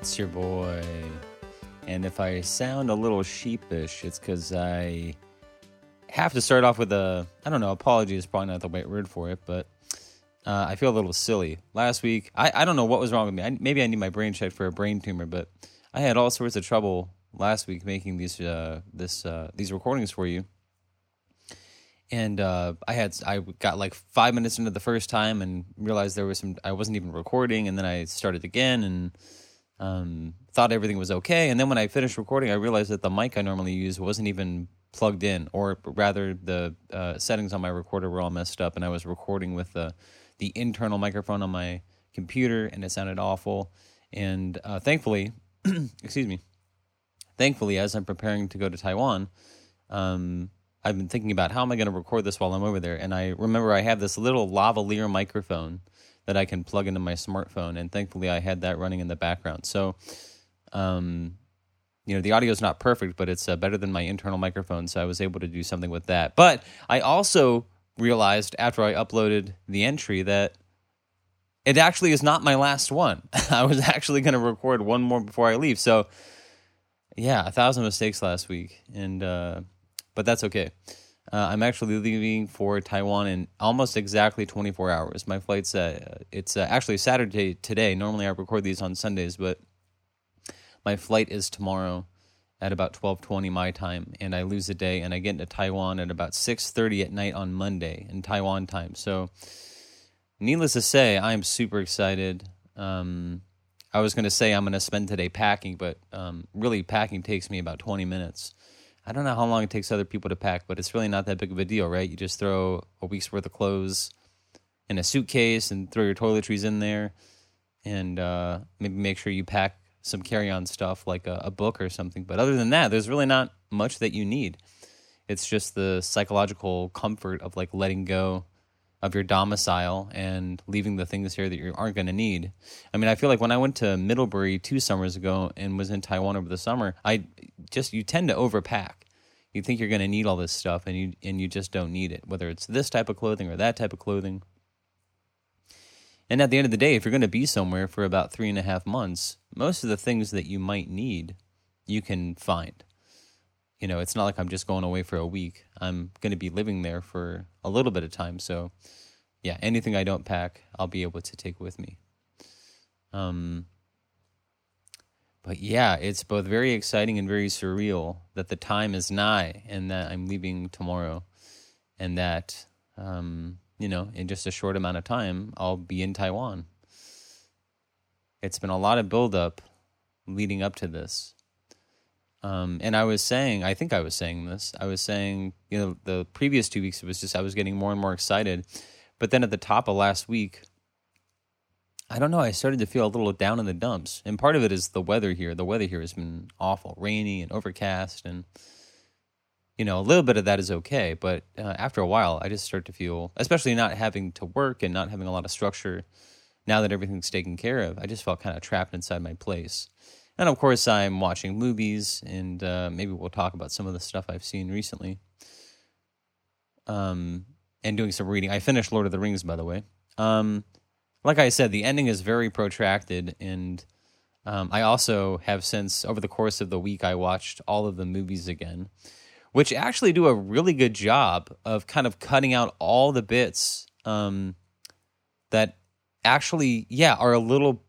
It's your boy. And if I sound a little sheepish, it's because I have to start off with a, I don't know, apology is probably not the right word for it, but uh, I feel a little silly. Last week, I, I don't know what was wrong with me. I, maybe I need my brain checked for a brain tumor, but I had all sorts of trouble last week making these uh, this uh, these recordings for you. And uh, I had I got like five minutes into the first time and realized there was some I wasn't even recording, and then I started again and um, thought everything was okay. And then when I finished recording, I realized that the mic I normally use wasn't even plugged in, or rather, the uh, settings on my recorder were all messed up, and I was recording with the the internal microphone on my computer, and it sounded awful. And uh, thankfully, excuse me, thankfully, as I'm preparing to go to Taiwan, um, I've been thinking about how am I going to record this while I'm over there. And I remember I have this little lavalier microphone that I can plug into my smartphone, and thankfully I had that running in the background. So, um, you know, the audio is not perfect, but it's uh, better than my internal microphone, so I was able to do something with that. But I also realized after I uploaded the entry that it actually is not my last one. I was actually going to record one more before I leave. So, yeah, a thousand mistakes last week, and uh, but that's okay. Uh, I'm actually leaving for Taiwan in almost exactly 24 hours. My flight's uh, it's uh, actually Saturday today. Normally I record these on Sundays, but my flight is tomorrow at about 12:20 my time, and I lose a day, and I get into Taiwan at about 6:30 at night on Monday in Taiwan time. So, needless to say, I am super excited. Um, I was going to say I'm going to spend today packing, but um, really packing takes me about 20 minutes. I don't know how long it takes other people to pack, but it's really not that big of a deal, right? You just throw a week's worth of clothes in a suitcase and throw your toiletries in there, and uh, maybe make sure you pack some carry-on stuff like a, a book or something. But other than that, there's really not much that you need. It's just the psychological comfort of like letting go of your domicile and leaving the things here that you aren't going to need. I mean, I feel like when I went to Middlebury two summers ago and was in Taiwan over the summer, I just you tend to overpack. You think you're going to need all this stuff, and you and you just don't need it. Whether it's this type of clothing or that type of clothing. And at the end of the day, if you're going to be somewhere for about three and a half months, most of the things that you might need, you can find. You know, it's not like I'm just going away for a week. I'm going to be living there for a little bit of time. So, yeah, anything I don't pack, I'll be able to take with me. Um, but yeah, it's both very exciting and very surreal that the time is nigh and that I'm leaving tomorrow and that, um, you know, in just a short amount of time, I'll be in Taiwan. It's been a lot of buildup leading up to this. Um, and I was saying, I think I was saying this. I was saying, you know, the previous two weeks, it was just I was getting more and more excited. But then at the top of last week, I don't know, I started to feel a little down in the dumps. And part of it is the weather here. The weather here has been awful, rainy and overcast. And, you know, a little bit of that is okay. But uh, after a while, I just start to feel, especially not having to work and not having a lot of structure now that everything's taken care of, I just felt kind of trapped inside my place. And of course, I'm watching movies, and uh, maybe we'll talk about some of the stuff I've seen recently. Um, and doing some reading. I finished Lord of the Rings, by the way. Um, like I said, the ending is very protracted, and um, I also have since over the course of the week I watched all of the movies again, which actually do a really good job of kind of cutting out all the bits um, that actually, yeah, are a little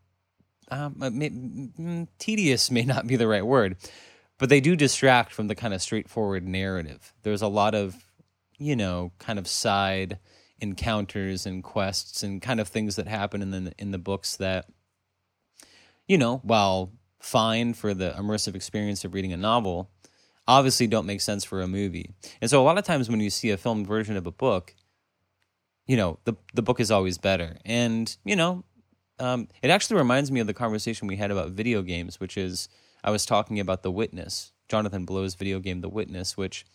um, mm, tedious may not be the right word, but they do distract from the kind of straightforward narrative. There's a lot of, you know, kind of side encounters and quests and kind of things that happen in the in the books that, you know, while fine for the immersive experience of reading a novel, obviously don't make sense for a movie. And so a lot of times when you see a film version of a book, you know, the the book is always better. And, you know, um, it actually reminds me of the conversation we had about video games, which is I was talking about The Witness, Jonathan Blow's video game, The Witness, which,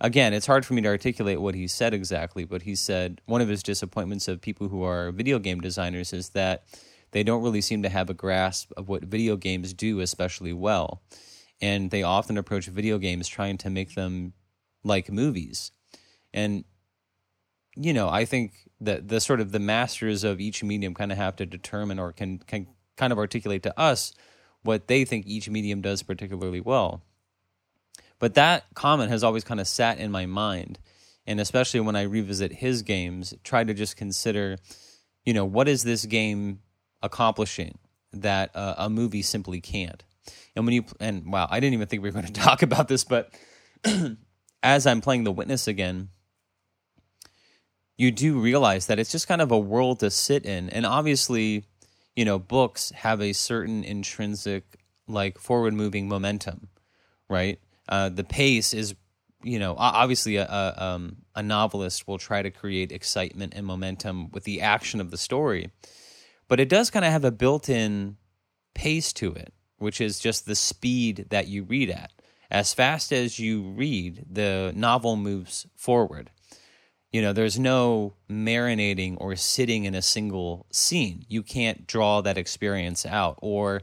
again, it's hard for me to articulate what he said exactly, but he said one of his disappointments of people who are video game designers is that they don't really seem to have a grasp of what video games do especially well. And they often approach video games trying to make them like movies. And you know, I think that the sort of the masters of each medium kind of have to determine or can can kind of articulate to us what they think each medium does particularly well. But that comment has always kind of sat in my mind. And especially when I revisit his games, try to just consider, you know, what is this game accomplishing that uh, a movie simply can't? And when you, and wow, I didn't even think we were going to talk about this, but as I'm playing The Witness again, you do realize that it's just kind of a world to sit in. And obviously, you know, books have a certain intrinsic, like forward moving momentum, right? Uh, the pace is, you know, obviously a, a, um, a novelist will try to create excitement and momentum with the action of the story, but it does kind of have a built in pace to it, which is just the speed that you read at. As fast as you read, the novel moves forward. You know, there's no marinating or sitting in a single scene. You can't draw that experience out, or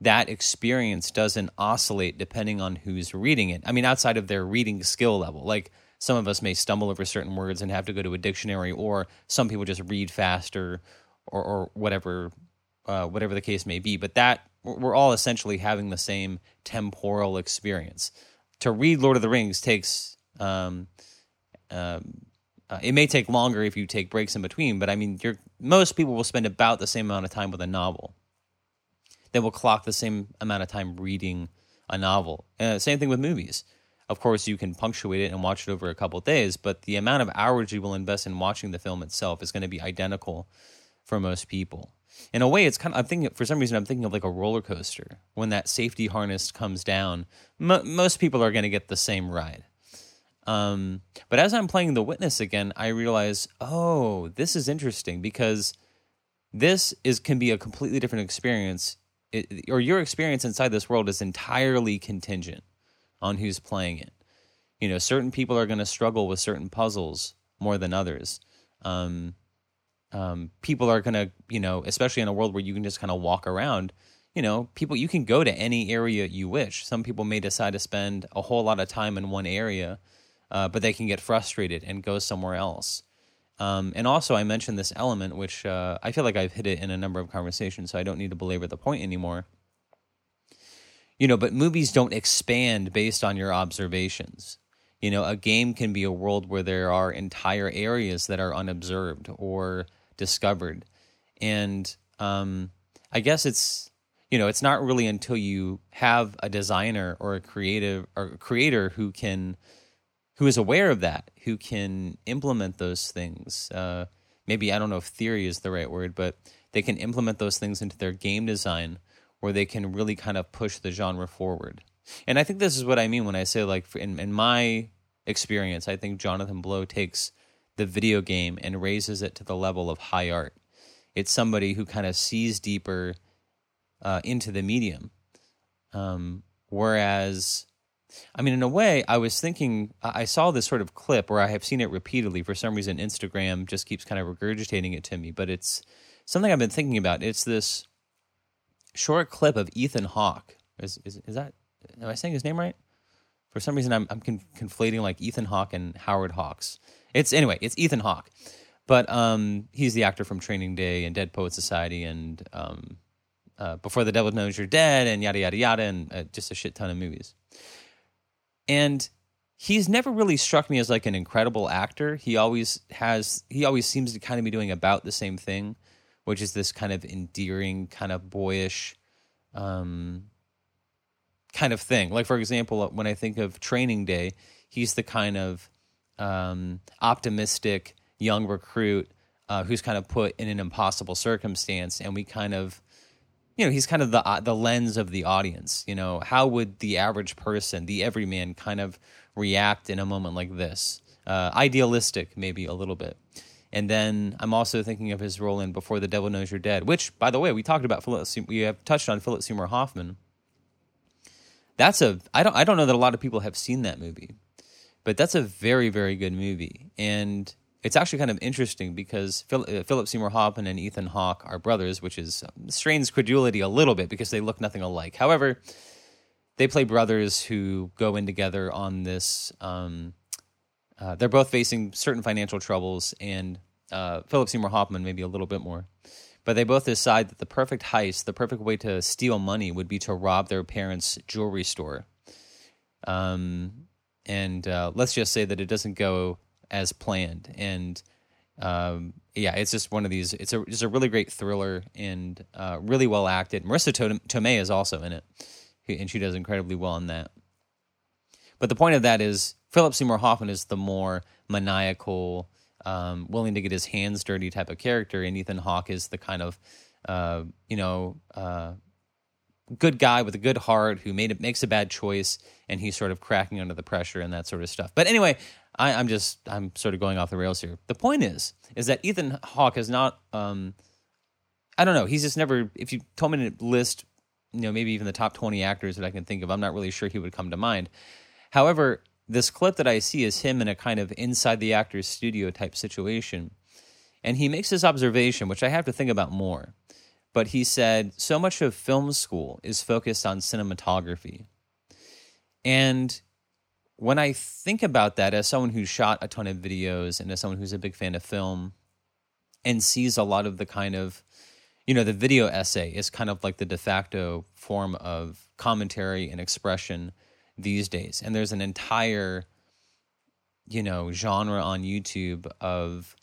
that experience doesn't oscillate depending on who's reading it. I mean, outside of their reading skill level, like some of us may stumble over certain words and have to go to a dictionary, or some people just read faster, or, or whatever, uh, whatever the case may be. But that we're all essentially having the same temporal experience. To read Lord of the Rings takes um, um, uh, it may take longer if you take breaks in between, but I mean, most people will spend about the same amount of time with a novel. They will clock the same amount of time reading a novel. Uh, same thing with movies. Of course, you can punctuate it and watch it over a couple days, but the amount of hours you will invest in watching the film itself is going to be identical for most people. In a way, it's kind of, I'm thinking, for some reason, I'm thinking of like a roller coaster. When that safety harness comes down, most people are going to get the same ride um, but as I'm playing The Witness again, I realize, oh, this is interesting because this is can be a completely different experience, it, or your experience inside this world is entirely contingent on who's playing it. You know, certain people are going to struggle with certain puzzles more than others. Um, um, people are going to, you know, especially in a world where you can just kind of walk around. You know, people you can go to any area you wish. Some people may decide to spend a whole lot of time in one area uh, but they can get frustrated and go somewhere else. Um, and also, I mentioned this element, which uh, I feel like I've hit it in a number of conversations, so I don't need to belabor the point anymore. You know, but movies don't expand based on your observations. You know, a game can be a world where there are entire areas that are unobserved or discovered. And um, I guess it's, you know, it's not really until you have a designer or a creative or a creator who can who is aware of that, who can implement those things. Uh, maybe I don't know if theory is the right word, but they can implement those things into their game design where they can really kind of push the genre forward. And I think this is what I mean when I say, like, in, in my experience, I think Jonathan Blow takes the video game and raises it to the level of high art. It's somebody who kind of sees deeper uh, into the medium. Um, whereas I mean, in a way, I was thinking, I saw this sort of clip where I have seen it repeatedly. For some reason, Instagram just keeps kind of regurgitating it to me, but it's something I've been thinking about. It's this short clip of Ethan Hawke. Is, is, is that, am I saying his name right? For some reason, I'm, I'm con- conflating like Ethan Hawke and Howard Hawks. It's, anyway, it's Ethan Hawke. But um, he's the actor from Training Day and Dead Poet Society and um, uh, Before the Devil Knows You're Dead and yada, yada, yada, and uh, just a shit ton of movies. And he's never really struck me as like an incredible actor. He always has he always seems to kind of be doing about the same thing, which is this kind of endearing, kind of boyish um kind of thing. Like for example, when I think of Training Day, he's the kind of um optimistic young recruit uh, who's kind of put in an impossible circumstance and we kind of you know he's kind of the uh, the lens of the audience you know how would the average person the everyman kind of react in a moment like this? Uh, idealistic maybe a little bit. And then i'm also thinking of his role in before the devil knows you're dead which by the way we talked about philip we have touched on philip seymour hoffman. That's a i don't i don't know that a lot of people have seen that movie but that's a very very good movie. And it's actually kind of interesting because uh, Philip Seymour Hoffman and Ethan Hawke are brothers, which is um, strains credulity a little bit because they look nothing alike. However, they play brothers who go in together on this. Um, uh, they're both facing certain financial troubles, and uh, Philip Seymour Hoffman maybe a little bit more. but they both decide that the perfect heist, the perfect way to steal money, would be to rob their parents' jewelry store. Um, and uh, let's just say that it doesn't go as planned. And um, yeah, it's just one of these. It's a it's a really great thriller and uh, really well acted. Marisa Tomei is also in it, and she does incredibly well in that. But the point of that is Philip Seymour Hoffman is the more maniacal, um, willing to get his hands dirty type of character, and Ethan Hawke is the kind of uh, you know uh, good guy with a good heart who made it makes a bad choice, and he's sort of cracking under the pressure and that sort of stuff. But anyway, I, am just I'm sort of going off the rails here. The point is, is that Ethan Hawke has not. Um, I don't know. He's just never. If you told me to list, you know, maybe even the top 20 actors that I can think of, I'm not really sure he would come to mind. However, this clip that I see is him in a kind of inside the actor's studio type situation, and he makes this observation, which I have to think about more. But he said so much of film school is focused on cinematography, and when I think about that as someone who's shot a ton of videos and as someone who's a big fan of film and sees a lot of the kind of, you know, the video essay is kind of like the de facto form of commentary and expression these days. And there's an entire, you know, genre on YouTube of,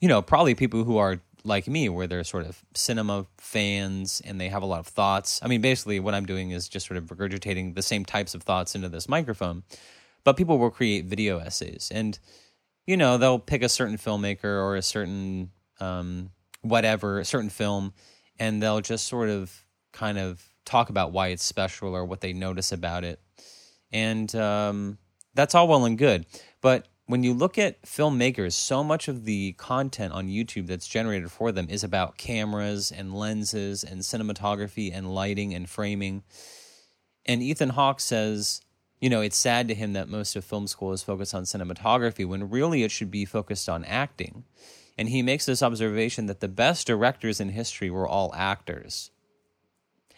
you know, probably people who are like me, where they're sort of cinema fans and they have a lot of thoughts. I mean, basically, what I'm doing is just sort of regurgitating the same types of thoughts into this microphone but people will create video essays. And you know they'll pick a certain filmmaker or a certain um, whatever a certain film and they'll just sort of kind of talk about why it's special or what they notice about it. And um, that's all well and good. But when you look at filmmakers so much of the content on youtube that's generated for them is about cameras and lenses and cinematography and lighting and framing. And ethan hawke says you know, it's sad to him that most of film school is focused on cinematography when really it should be focused on acting. And he makes this observation that the best directors in history were all actors.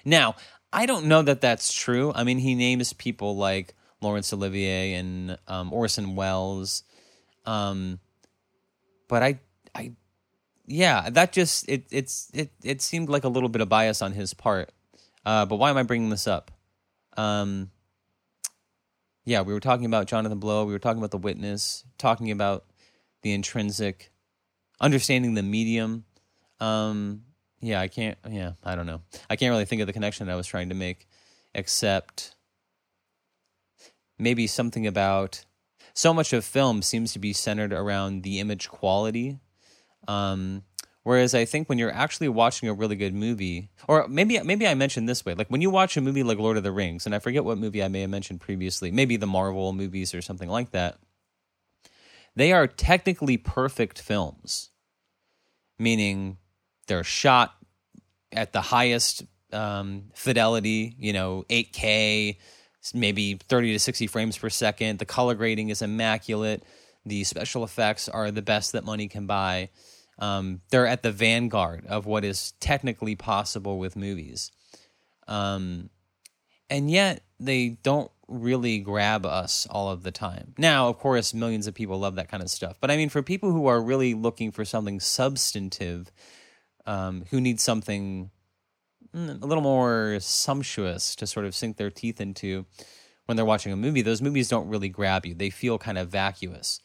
Now, I don't know that that's true. I mean, he names people like Laurence Olivier and um, Orson Welles. Um, but I, I, yeah, that just it it's it it seemed like a little bit of bias on his part. Uh, but why am I bringing this up? Um, yeah, we were talking about Jonathan Blow. We were talking about the witness, talking about the intrinsic, understanding the medium. Um, yeah, I can't. Yeah, I don't know. I can't really think of the connection I was trying to make, except maybe something about so much of film seems to be centered around the image quality. Um, Whereas I think when you're actually watching a really good movie, or maybe maybe I mentioned this way, like when you watch a movie like Lord of the Rings, and I forget what movie I may have mentioned previously, maybe the Marvel movies or something like that, they are technically perfect films, meaning they're shot at the highest um, fidelity, you know, 8K, maybe 30 to 60 frames per second. The color grading is immaculate. The special effects are the best that money can buy um, they're at the vanguard of what is technically possible with movies. Um, and yet they don't really grab us all of the time. Now, of course, millions of people love that kind of stuff. But I mean, for people who are really looking for something substantive, um, who need something mm, a little more sumptuous to sort of sink their teeth into when they're watching a movie, those movies don't really grab you. They feel kind of vacuous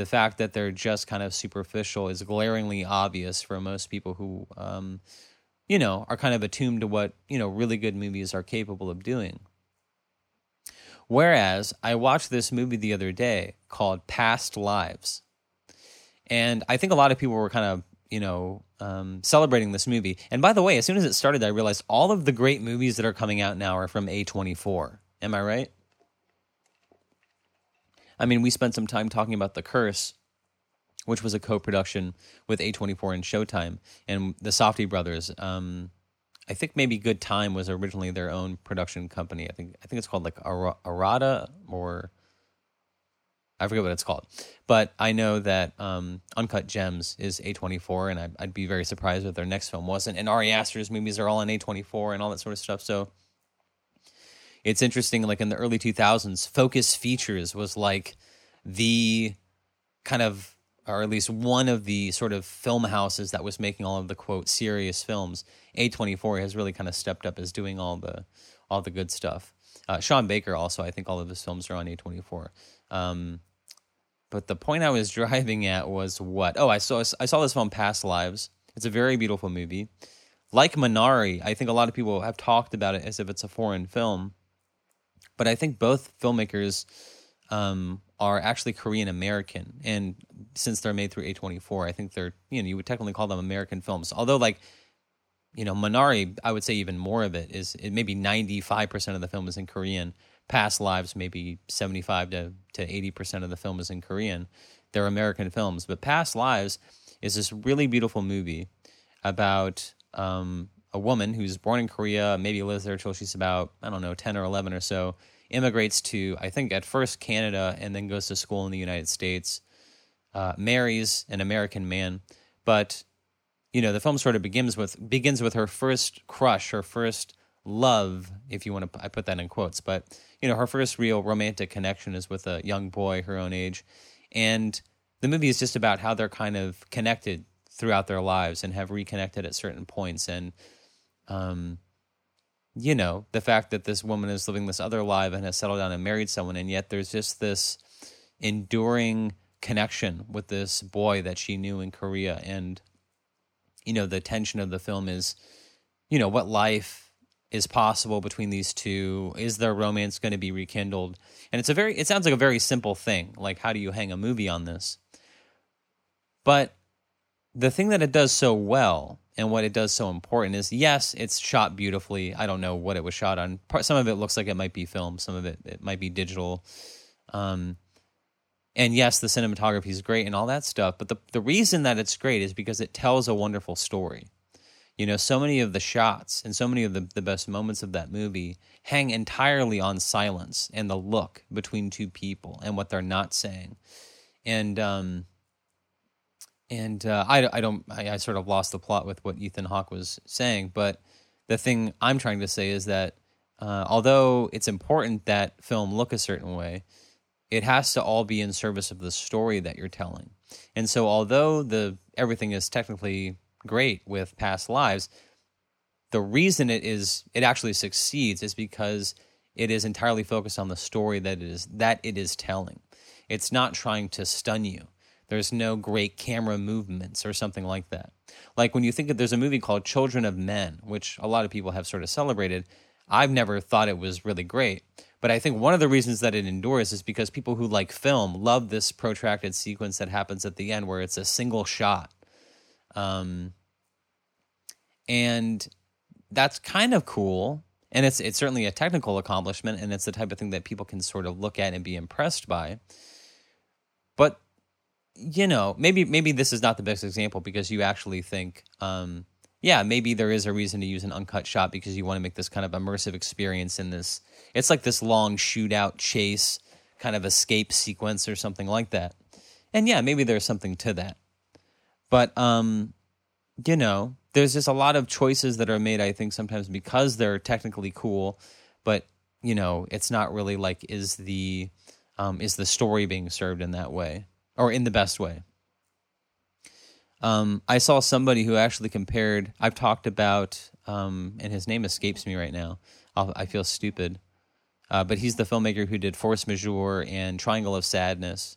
the fact that they're just kind of superficial is glaringly obvious for most people who, um, you know, are kind of attuned to what, you know, really good movies are capable of doing. Whereas I watched this movie the other day called Past Lives. And I think a lot of people were kind of, you know, um, celebrating this movie. And by the way, as soon as it started, I realized all of the great movies that are coming out now are from A24. Am I right? I mean, we spent some time talking about The Curse, which was a co-production with A24 and Showtime, and the Safdie brothers. Um, I think maybe Good Time was originally their own production company. I think I think it's called like Ar- Arada or I forget what it's called. But I know that um, Uncut Gems is A24, and I, would be very surprised if their next film wasn't. And Ari Aster's movies are all on A24 and all that sort of stuff. So it's interesting like in the early 2000s focus features was like the kind of or at least one of the sort of film houses that was making all of the quote serious films. A24 has really kind of stepped up as doing all the all the good stuff. Uh, Sean Baker also, I think all of his films are on A24. Um, but the point I was driving at was what? Oh, I saw I saw this film Past Lives. It's a very beautiful movie. Like Minari, I think a lot of people have talked about it as if it's a foreign film. But I think both filmmakers um, are actually Korean American, and since they're made through A24, I think they're you know you would technically call them American films. Although like you know Minari, I would say even more of it is it maybe 95 percent of the film is in Korean. Past Lives, maybe 75 to to 80 percent of the film is in Korean. They're American films, but Past Lives is this really beautiful movie about um, a woman who's born in Korea, maybe lives there till she's about I don't know 10 or 11 or so immigrates to, I think, at first Canada and then goes to school in the United States, uh, marries an American man. But, you know, the film sort of begins with, begins with her first crush, her first love, if you want to, I put that in quotes, but, you know, her first real romantic connection is with a young boy her own age. And the movie is just about how they're kind of connected throughout their lives and have reconnected at certain points. And, um, you know, the fact that this woman is living this other life and has settled down and married someone, and yet there's just this enduring connection with this boy that she knew in Korea. And, you know, the tension of the film is, you know, what life is possible between these two? Is their romance going to be rekindled? And it's a very, it sounds like a very simple thing. Like, how do you hang a movie on this? But the thing that it does so well and what it does so important is yes, it's shot beautifully. I don't know what it was shot on. Some of it looks like it might be film, some of it it might be digital. Um, and yes, the cinematography is great and all that stuff. But the the reason that it's great is because it tells a wonderful story. You know, so many of the shots and so many of the, the best moments of that movie hang entirely on silence and the look between two people and what they're not saying. And um, and uh, I, I don't I, I, sort of lost the plot with what Ethan Hawke was saying, but the thing I'm trying to say is that uh, although it's important that film look a certain way, it has to all be in service of the story that you're telling. And so, although the everything is technically great with past lives, the reason it is it actually succeeds is because it is entirely focused on the story that it is that it is telling. It's not trying to stun you there's no great camera movements or something like that. Like when you think of there's a movie called Children of Men, which a lot of people have sort of celebrated. I've never thought it was really great. But I think one of the reasons that it endures is because people who like film love this protracted sequence that happens at the end where it's a single shot. Um, and that's kind of cool. And it's it's certainly a technical accomplishment and it's the type of thing that people can sort of look at and be impressed by. But you know, maybe maybe this is not the best example because you actually think, um, yeah, maybe there is a reason to use an uncut shot because you want to make this kind of immersive experience in this. It's like this long shootout chase, kind of escape sequence or something like that. And yeah, maybe there's something to that. But um, you know, there's just a lot of choices that are made. I think sometimes because they're technically cool, but you know, it's not really like is the um, is the story being served in that way or in the best way. Um, I saw somebody who actually compared. I've talked about, um, and his name escapes me right now. I'll, i feel stupid, uh, but he's the filmmaker who did Force Majeure and Triangle of Sadness.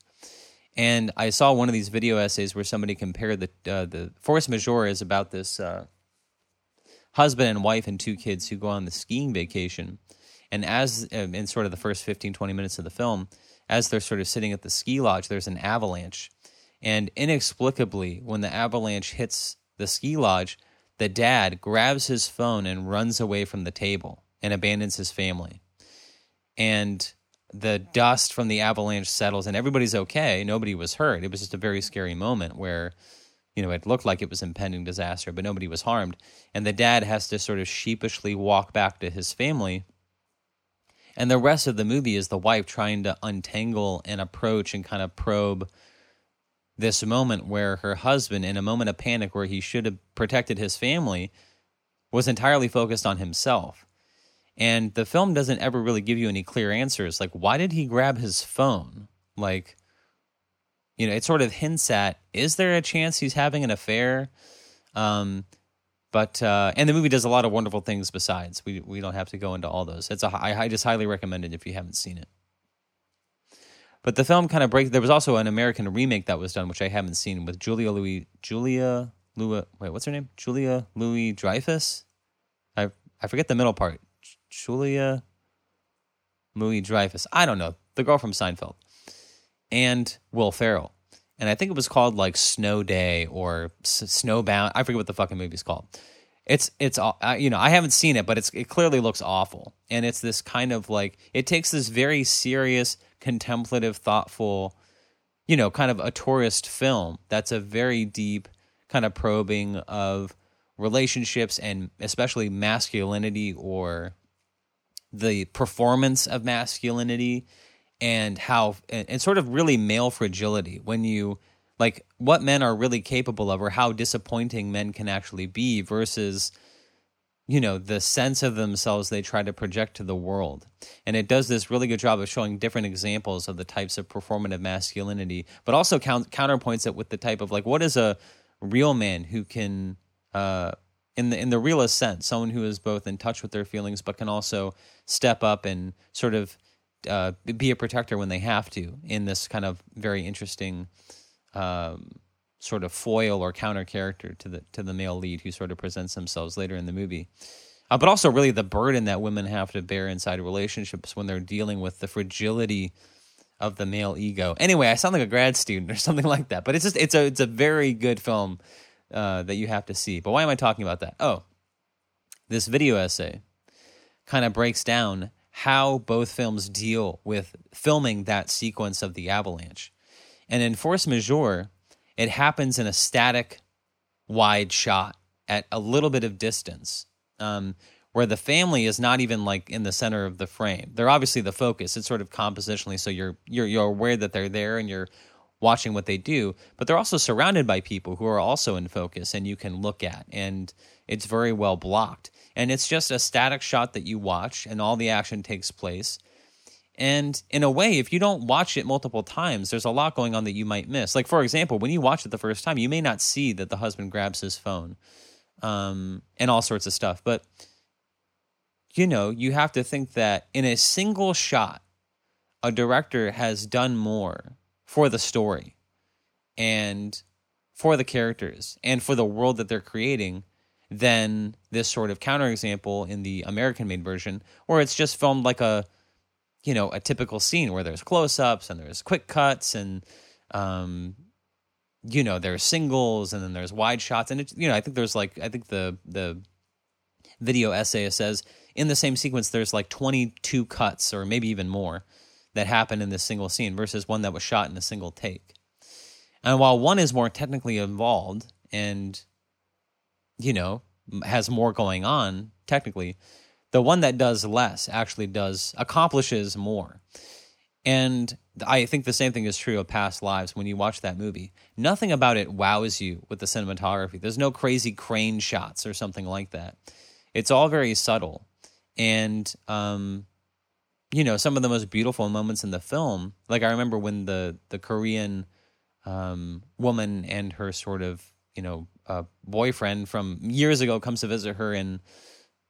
And I saw one of these video essays where somebody compared the uh, the Force Majeure is about this uh, husband and wife and two kids who go on the skiing vacation, and as um, in sort of the first 15, 20 minutes of the film, as they're sort of sitting at the ski lodge, there's an avalanche. And inexplicably, when the avalanche hits the ski lodge, the dad grabs his phone and runs away from the table and abandons his family. And the dust from the avalanche settles and everybody's okay. Nobody was hurt. It was just a very scary moment where, you know, it looked like it was impending disaster, but nobody was harmed. And the dad has to sort of sheepishly walk back to his family and the rest of the movie is the wife trying to untangle and approach and kind of probe this moment where her husband, in a moment of panic where he should have protected his family, was entirely focused on himself. And the film doesn't ever really give you any clear answers. Like, why did he grab his phone? Like, you know, it sort of hints at is there a chance he's having an affair? Um, but uh, and the movie does a lot of wonderful things besides. We we don't have to go into all those. It's a I, I just highly recommend it if you haven't seen it. But the film kind of breaks. There was also an American remake that was done, which I haven't seen, with Julia Louis Julia Louis. Wait, what's her name? Julia Louis Dreyfus. I I forget the middle part. Julia Louis Dreyfus. I don't know the girl from Seinfeld, and Will Ferrell. And I think it was called like Snow Day or S- Snowbound. I forget what the fucking movie's called. It's it's uh, you know I haven't seen it, but it's it clearly looks awful, and it's this kind of like it takes this very serious contemplative, thoughtful, you know, kind of a tourist film that's a very deep kind of probing of relationships and especially masculinity or the performance of masculinity and how and, and, sort of really male fragility when you like what men are really capable of or how disappointing men can actually be versus you know the sense of themselves they try to project to the world. And it does this really good job of showing different examples of the types of performative masculinity but also count, counterpoints it with the type of like what is a real man who can uh in the in the realest sense someone who is both in touch with their feelings but can also step up and sort of uh, be a protector when they have to in this kind of very interesting um, sort of foil or counter character to the to the male lead who sort of presents themselves later in the movie. Uh, but also really the burden that women have to bear inside relationships when they're dealing with the fragility of the male ego. Anyway, I sound like a grad student or something like that, but it's just it's a it's a very good film uh, that you have to see. But why am I talking about that? Oh, this video essay kind of breaks down how both films deal with filming that sequence of the avalanche. And in Force Majeure, it happens in a static, wide shot at a little bit of distance, um, where the family is not even like in the center of the frame. They're obviously the focus. It's sort of compositionally, so you're you're you're aware that they're there and you're watching what they do, but they're also surrounded by people who are also in focus and you can look at, and it's very well blocked. And it's just a static shot that you watch, and all the action takes place and in a way, if you don't watch it multiple times, there's a lot going on that you might miss. Like, for example, when you watch it the first time, you may not see that the husband grabs his phone um, and all sorts of stuff. But, you know, you have to think that in a single shot, a director has done more for the story and for the characters and for the world that they're creating than this sort of counterexample in the American made version, where it's just filmed like a you know a typical scene where there's close-ups and there's quick cuts and um, you know there's singles and then there's wide shots and it, you know I think there's like I think the the video essay says in the same sequence there's like 22 cuts or maybe even more that happen in this single scene versus one that was shot in a single take. And while one is more technically involved and you know has more going on technically, the one that does less actually does accomplishes more. And I think the same thing is true of past lives when you watch that movie. Nothing about it wows you with the cinematography. There's no crazy crane shots or something like that. It's all very subtle. And um, you know, some of the most beautiful moments in the film, like I remember when the the Korean um, woman and her sort of, you know, uh, boyfriend from years ago comes to visit her in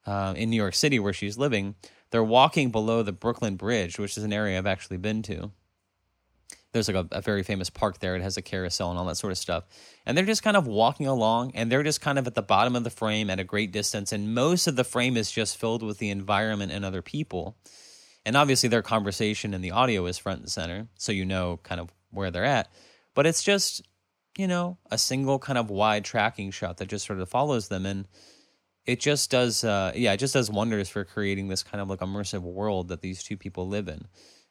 uh, in New York City where she's living, they're walking below the Brooklyn Bridge, which is an area I've actually been to. There's like a, a, very famous park there. It has a carousel and all that sort of stuff. And they're just kind of walking along, and they're just kind of at the bottom of the frame at a great distance. And most of the frame is just filled with the environment and other people. And obviously, their conversation and the audio is front and center, so you know kind of where they're at. But it's just, you know, a single kind of wide tracking shot that just sort of follows them. And it just does uh, yeah it just does wonders for creating this kind of like immersive world that these two people live in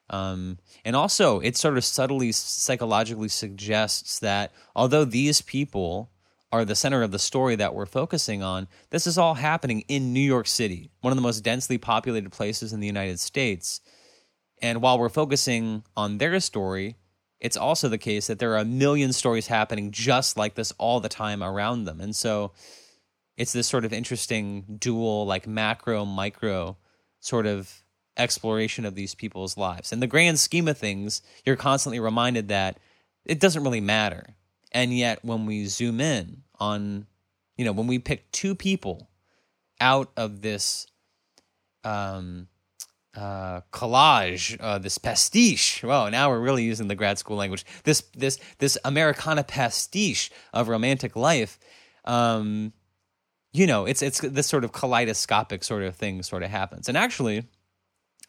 um, and also it sort of subtly psychologically suggests that although these people are the center of the story that we're focusing on this is all happening in new york city one of the most densely populated places in the united states and while we're focusing on their story it's also the case that there are a million stories happening just like this all the time around them and so it's this sort of interesting dual like macro micro sort of exploration of these people's lives in the grand scheme of things you're constantly reminded that it doesn't really matter. And yet, when we zoom in on, you know, when we pick two people out of this um, uh, collage, uh, this pastiche. Well, now we're really using the grad school language. This this this Americana pastiche of romantic life. Um, you know, it's it's this sort of kaleidoscopic sort of thing sort of happens. And actually,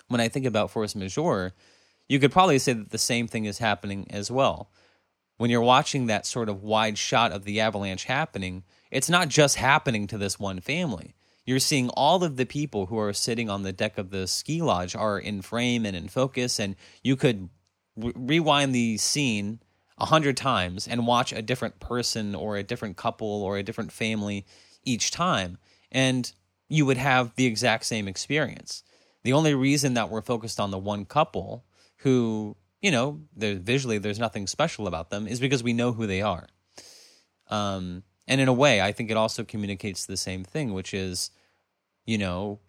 when I think about force majeure, you could probably say that the same thing is happening as well. When you're watching that sort of wide shot of the avalanche happening, it's not just happening to this one family you're seeing all of the people who are sitting on the deck of the ski lodge are in frame and in focus and you could rewind the scene a hundred times and watch a different person or a different couple or a different family each time and you would have the exact same experience. The only reason that we're focused on the one couple who you know visually there's nothing special about them is because we know who they are. Um, and in a way, I think it also communicates the same thing, which is, you know,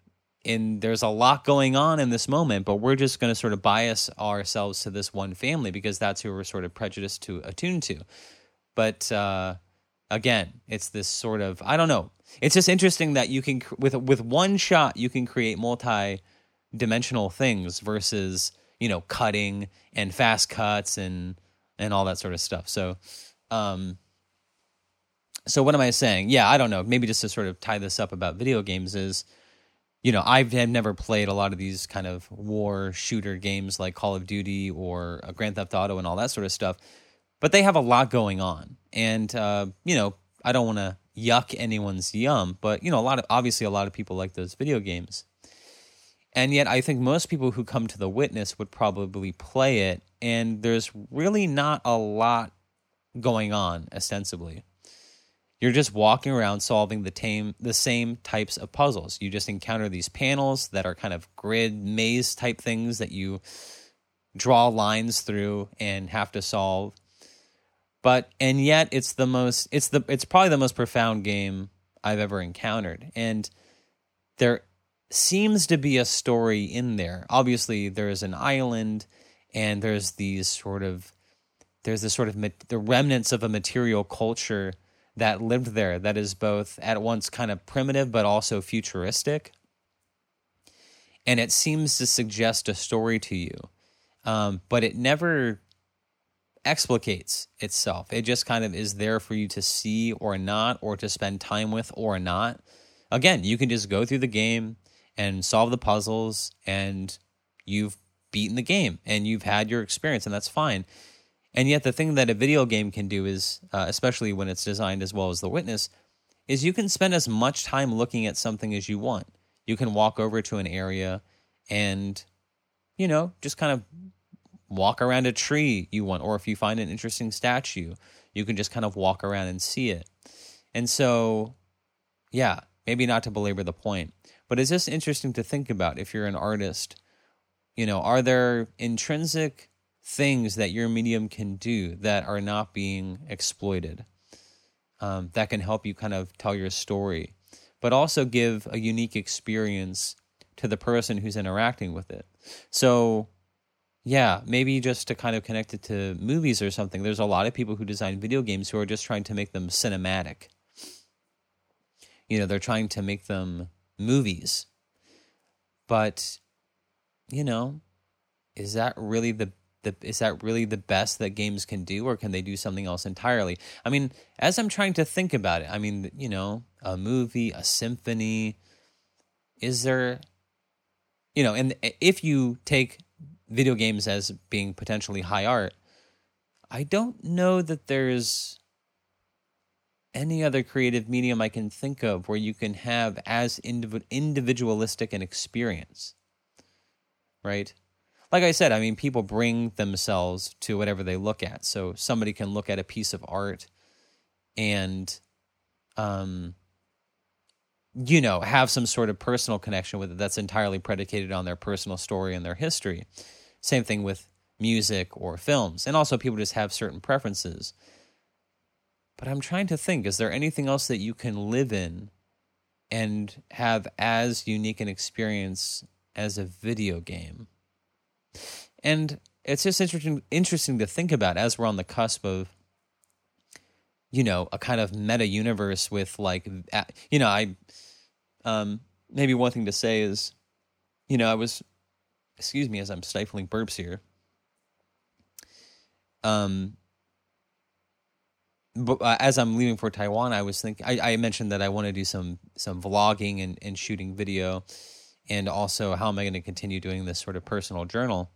in there's a lot going on in this moment, but we're just going to sort of bias ourselves to this one family because that's who we're sort of prejudiced to attune to. But uh, again, it's this sort of I don't know. It's just interesting that you can with with one shot you can create multi dimensional things versus you know cutting and fast cuts and and all that sort of stuff. So um, so what am I saying? Yeah, I don't know. Maybe just to sort of tie this up about video games is, you know, I've never played a lot of these kind of war shooter games like Call of Duty or uh, Grand Theft Auto and all that sort of stuff, but they have a lot going on, and uh, you know, I don't want to yuck anyone's yum, but you know, a lot of obviously a lot of people like those video games. And yet, I think most people who come to the witness would probably play it, and there's really not a lot going on, ostensibly you're just walking around solving the tame the same types of puzzles. You just encounter these panels that are kind of grid maze type things that you draw lines through and have to solve. But and yet it's the most it's the it's probably the most profound game I've ever encountered. And there seems to be a story in there. Obviously there is an island and there's these sort of there's this sort of the remnants of a material culture that lived there that is both at once kind of primitive but also futuristic. And it seems to suggest a story to you, um, but it never explicates itself. It just kind of is there for you to see or not, or to spend time with or not. Again, you can just go through the game and solve the puzzles, and you've beaten the game and you've had your experience, and that's fine. And yet, the thing that a video game can do is, uh, especially when it's designed as well as The Witness, is you can spend as much time looking at something as you want. You can walk over to an area and, you know, just kind of walk around a tree you want. Or if you find an interesting statue, you can just kind of walk around and see it. And so, yeah, maybe not to belabor the point, but it's just interesting to think about if you're an artist. You know, are there intrinsic things that your medium can do that are not being exploited um, that can help you kind of tell your story, but also give a unique experience to the person who's interacting with it. So, yeah, maybe just to kind of connect it to movies or something, there's a lot of people who design video games who are just trying to make them cinematic. You know, they're trying to make them movies. But, you know, is that really the the is that really the best that games can do or can they do something else entirely? I mean as i'm trying to think about it i mean you know a movie a symphony is there you know and if you take video games as being potentially high art i don't know that there's any other creative medium i can think of where you can have as individualistic an experience right like I said, I mean, people bring themselves to whatever they look at. So somebody can look at a piece of art and, um, you know, have some sort of personal connection with it that's entirely predicated on their personal story and their history. Same thing with music or films. And also, people just have certain preferences. But I'm trying to think is there anything else that you can live in and have as unique an experience as a video game? And it's just interesting interesting to think about as we're on the cusp of you know a kind of meta universe with like you know I um maybe one thing to say is you know I was excuse me as I'm stifling burps here um but uh, as I'm leaving for Taiwan, I was thinking. I, I mentioned that I want to do some some vlogging and, and shooting video, and also how am I going to continue doing this sort of personal journal?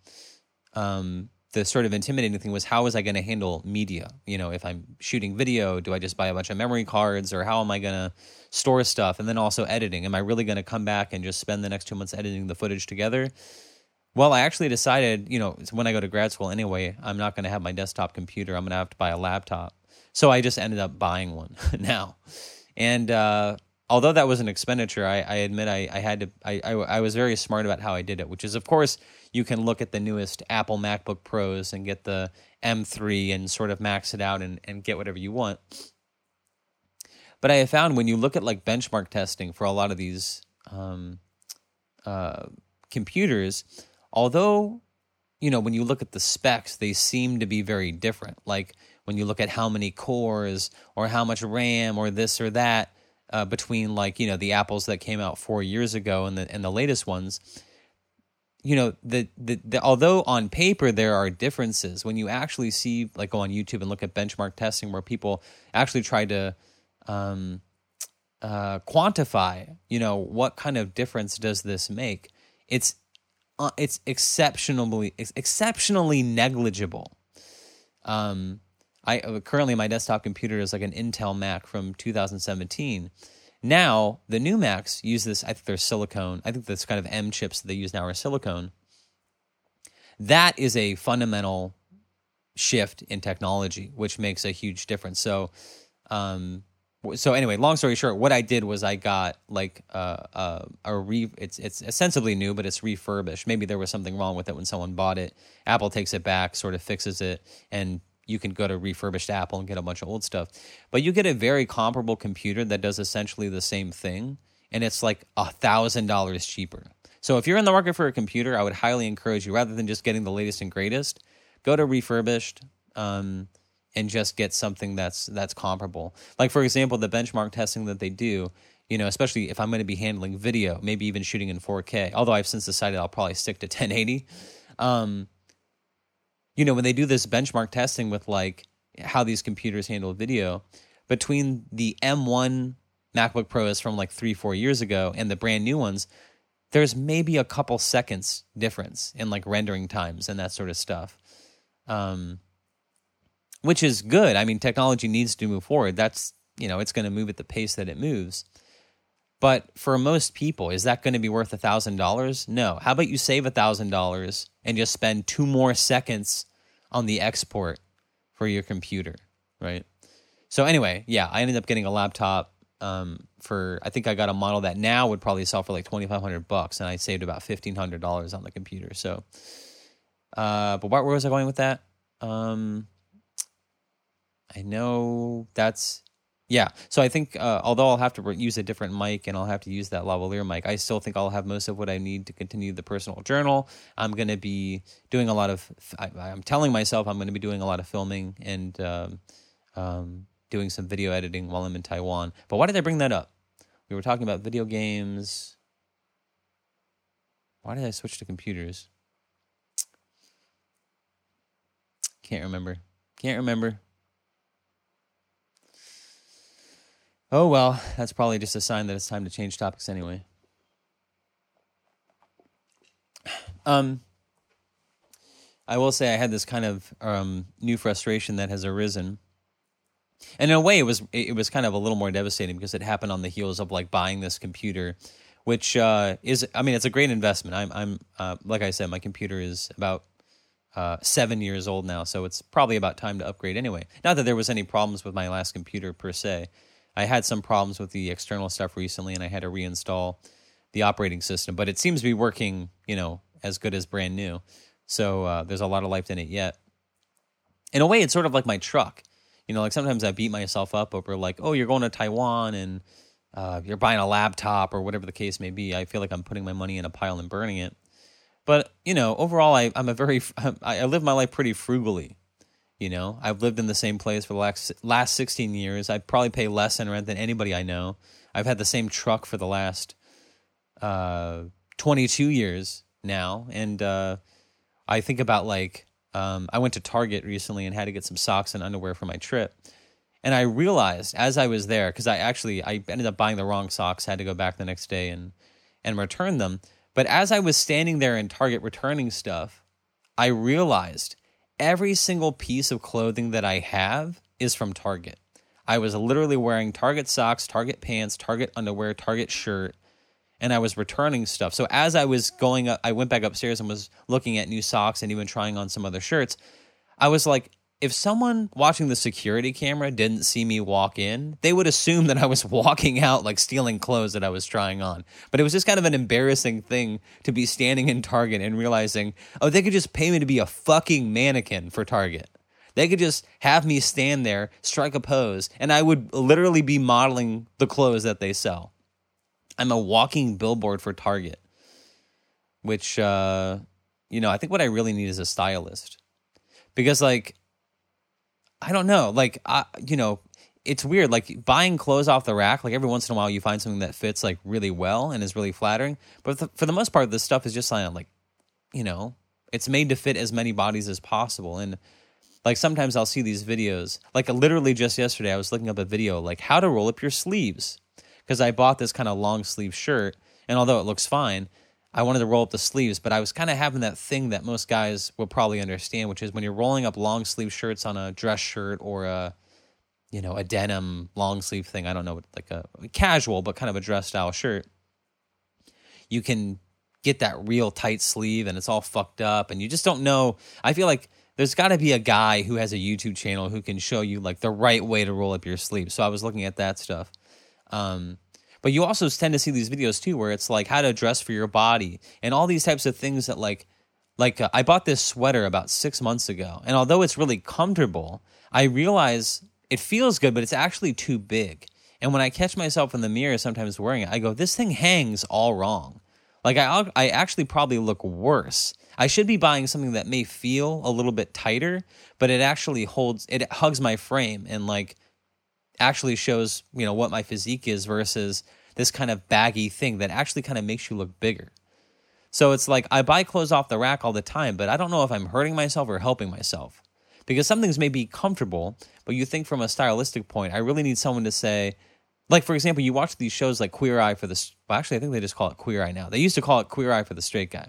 Um, the sort of intimidating thing was how was I going to handle media? You know, if I'm shooting video, do I just buy a bunch of memory cards, or how am I going to store stuff? And then also editing. Am I really going to come back and just spend the next two months editing the footage together? Well, I actually decided, you know, when I go to grad school anyway, I'm not going to have my desktop computer. I'm going to have to buy a laptop so I just ended up buying one now. And uh, although that was an expenditure, I, I admit I, I had to, I, I, I, was very smart about how I did it, which is, of course, you can look at the newest Apple MacBook Pros and get the M3 and sort of max it out and, and get whatever you want. But I have found when you look at like benchmark testing for a lot of these um, uh, computers, although, you know, when you look at the specs, they seem to be very different. Like, when you look at how many cores or how much RAM or this or that uh, between like you know the apples that came out four years ago and the and the latest ones. You know the, the, the although on paper there are differences when you actually see like go on YouTube and look at benchmark testing where people actually try to um, uh, quantify you know what kind of difference does this make it's uh, it's exceptionally it's exceptionally negligible um, I uh, currently my desktop computer is like an Intel Mac from 2017. Now the new Macs use this. I think they're silicone. I think this kind of M chips that they use now are silicone. That is a fundamental shift in technology, which makes a huge difference. So, um, so anyway, long story short, what I did was I got like uh, uh, a re. It's it's ostensibly new, but it's refurbished. Maybe there was something wrong with it when someone bought it. Apple takes it back, sort of fixes it, and you can go to refurbished Apple and get a bunch of old stuff. But you get a very comparable computer that does essentially the same thing, and it's like a thousand dollars cheaper. So if you're in the market for a computer, I would highly encourage you rather than just getting the latest and greatest, go to refurbished um, and just get something that's that's comparable. Like for example, the benchmark testing that they do. You know, especially if I'm going to be handling video, maybe even shooting in 4K. Although I've since decided I'll probably stick to 1080. Um, you know, when they do this benchmark testing with like how these computers handle video, between the M1 MacBook Pros from like three, four years ago and the brand new ones, there's maybe a couple seconds difference in like rendering times and that sort of stuff. Um, which is good. I mean, technology needs to move forward. That's, you know, it's going to move at the pace that it moves. But for most people, is that going to be worth a $1,000? No. How about you save a $1,000 and just spend two more seconds on the export for your computer, right? So anyway, yeah, I ended up getting a laptop um, for I think I got a model that now would probably sell for like twenty five hundred bucks, and I saved about fifteen hundred dollars on the computer. So, uh, but where, was I going with that? Um, I know that's yeah. So I think uh, although I'll have to use a different mic and I'll have to use that lavalier mic, I still think I'll have most of what I need to continue the personal journal. I'm going to be doing a lot of. I, am telling myself I'm going to be doing a lot of filming and um, um, doing some video editing while I'm in Taiwan. But why did I bring that up? We were talking about video games. Why did I switch to computers? Can't remember. Can't remember. Oh well, that's probably just a sign that it's time to change topics anyway. Um, I will say I had this kind of um, new frustration that has arisen, and in a way, it was it was kind of a little more devastating because it happened on the heels of like buying this computer, which uh, is I mean it's a great investment. I'm I'm uh, like I said, my computer is about uh, seven years old now, so it's probably about time to upgrade anyway. Not that there was any problems with my last computer per se. I had some problems with the external stuff recently, and I had to reinstall the operating system. But it seems to be working, you know, as good as brand new. So uh, there's a lot of life in it yet. In a way, it's sort of like my truck. You know, like sometimes I beat myself up over like, oh, you're going to Taiwan and uh, you're buying a laptop or whatever the case may be. I feel like I'm putting my money in a pile and burning it. But you know, overall, I, I'm a very I, I live my life pretty frugally. You know, I've lived in the same place for the last last 16 years. I probably pay less in rent than anybody I know. I've had the same truck for the last uh, 22 years now, and uh, I think about like um, I went to Target recently and had to get some socks and underwear for my trip. And I realized as I was there, because I actually I ended up buying the wrong socks, had to go back the next day and and return them. But as I was standing there in Target returning stuff, I realized every single piece of clothing that I have is from Target. I was literally wearing Target socks, Target pants, Target underwear, Target shirt, and I was returning stuff. So as I was going up, I went back upstairs and was looking at new socks and even trying on some other shirts. I was like, if someone watching the security camera didn't see me walk in, they would assume that I was walking out like stealing clothes that I was trying on. But it was just kind of an embarrassing thing to be standing in Target and realizing, oh, they could just pay me to be a fucking mannequin for Target. They could just have me stand there, strike a pose, and I would literally be modeling the clothes that they sell. I'm a walking billboard for Target, which, uh, you know, I think what I really need is a stylist because, like, I don't know. Like, I, you know, it's weird. Like buying clothes off the rack. Like every once in a while, you find something that fits like really well and is really flattering. But for, for the most part, this stuff is just like, like, you know, it's made to fit as many bodies as possible. And like sometimes I'll see these videos. Like literally just yesterday, I was looking up a video like how to roll up your sleeves because I bought this kind of long sleeve shirt, and although it looks fine, I wanted to roll up the sleeves, but I was kind of having that thing that most guys will probably understand, which is when you're rolling up long sleeve shirts on a dress shirt or a, you know, a denim long sleeve thing. I don't know, like a casual but kind of a dress style shirt. You can get that real tight sleeve and it's all fucked up, and you just don't know. I feel like there's got to be a guy who has a YouTube channel who can show you like the right way to roll up your sleeve. So I was looking at that stuff. Um, but you also tend to see these videos too, where it's like how to dress for your body and all these types of things that like, like uh, I bought this sweater about six months ago, and although it's really comfortable, I realize it feels good, but it's actually too big. And when I catch myself in the mirror sometimes wearing it, I go, this thing hangs all wrong. Like I, I actually probably look worse. I should be buying something that may feel a little bit tighter, but it actually holds, it hugs my frame and like actually shows you know what my physique is versus this kind of baggy thing that actually kind of makes you look bigger. So it's like I buy clothes off the rack all the time, but I don't know if I'm hurting myself or helping myself. Because some things may be comfortable, but you think from a stylistic point, I really need someone to say, like for example, you watch these shows like Queer Eye for the well, actually I think they just call it Queer Eye now. They used to call it Queer Eye for the straight guy.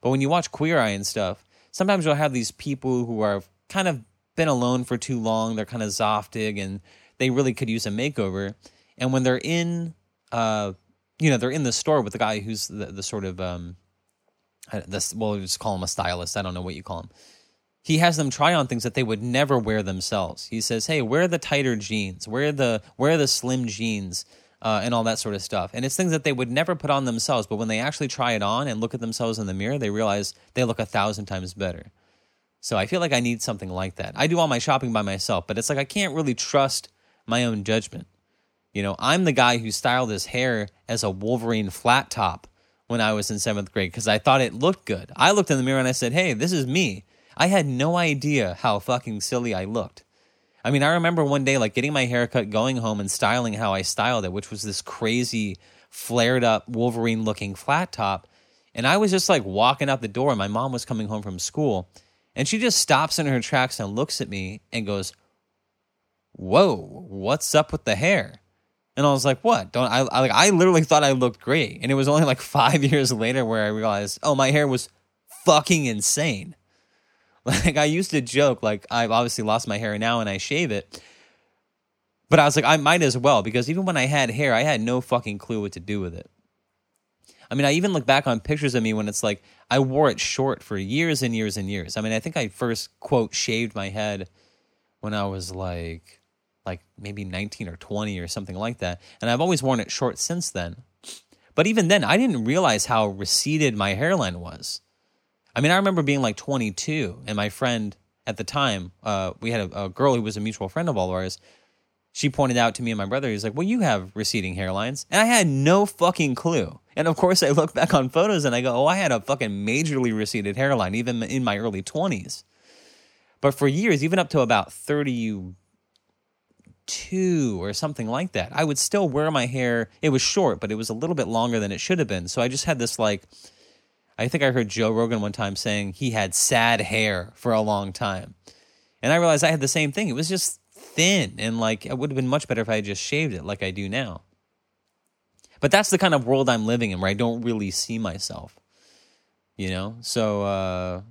But when you watch Queer Eye and stuff, sometimes you'll have these people who are kind of been alone for too long, they're kind of zoftig and they really could use a makeover. And when they're in, uh, you know, they're in the store with the guy who's the, the sort of, um, this, well, we just call him a stylist. I don't know what you call him. He has them try on things that they would never wear themselves. He says, "Hey, wear the tighter jeans, wear the wear the slim jeans, uh, and all that sort of stuff." And it's things that they would never put on themselves, but when they actually try it on and look at themselves in the mirror, they realize they look a thousand times better. So I feel like I need something like that. I do all my shopping by myself, but it's like I can't really trust my own judgment. You know, I'm the guy who styled his hair as a Wolverine flat top when I was in seventh grade because I thought it looked good. I looked in the mirror and I said, hey, this is me. I had no idea how fucking silly I looked. I mean, I remember one day like getting my haircut, going home and styling how I styled it, which was this crazy flared up Wolverine looking flat top. And I was just like walking out the door, and my mom was coming home from school. And she just stops in her tracks and looks at me and goes, whoa, what's up with the hair? And I was like, what? Don't I, I like I literally thought I looked great. And it was only like five years later where I realized, oh, my hair was fucking insane. Like I used to joke, like I've obviously lost my hair now and I shave it. But I was like, I might as well, because even when I had hair, I had no fucking clue what to do with it. I mean, I even look back on pictures of me when it's like I wore it short for years and years and years. I mean, I think I first quote shaved my head when I was like like maybe 19 or 20 or something like that. And I've always worn it short since then. But even then, I didn't realize how receded my hairline was. I mean, I remember being like 22, and my friend at the time, uh, we had a, a, girl who was a mutual friend of all of ours. she pointed out to me and my brother, he's like, Well, you have receding hairlines. And I had no fucking clue. And of course, I look back on photos and I go, Oh, I had a fucking majorly receded hairline, even in my early 20s. But for years, even up to about 32 or something like that, I would still wear my hair. It was short, but it was a little bit longer than it should have been. So I just had this like, I think I heard Joe Rogan one time saying he had sad hair for a long time. And I realized I had the same thing. It was just thin and like it would have been much better if I had just shaved it like I do now. But that's the kind of world I'm living in where I don't really see myself. You know? So uh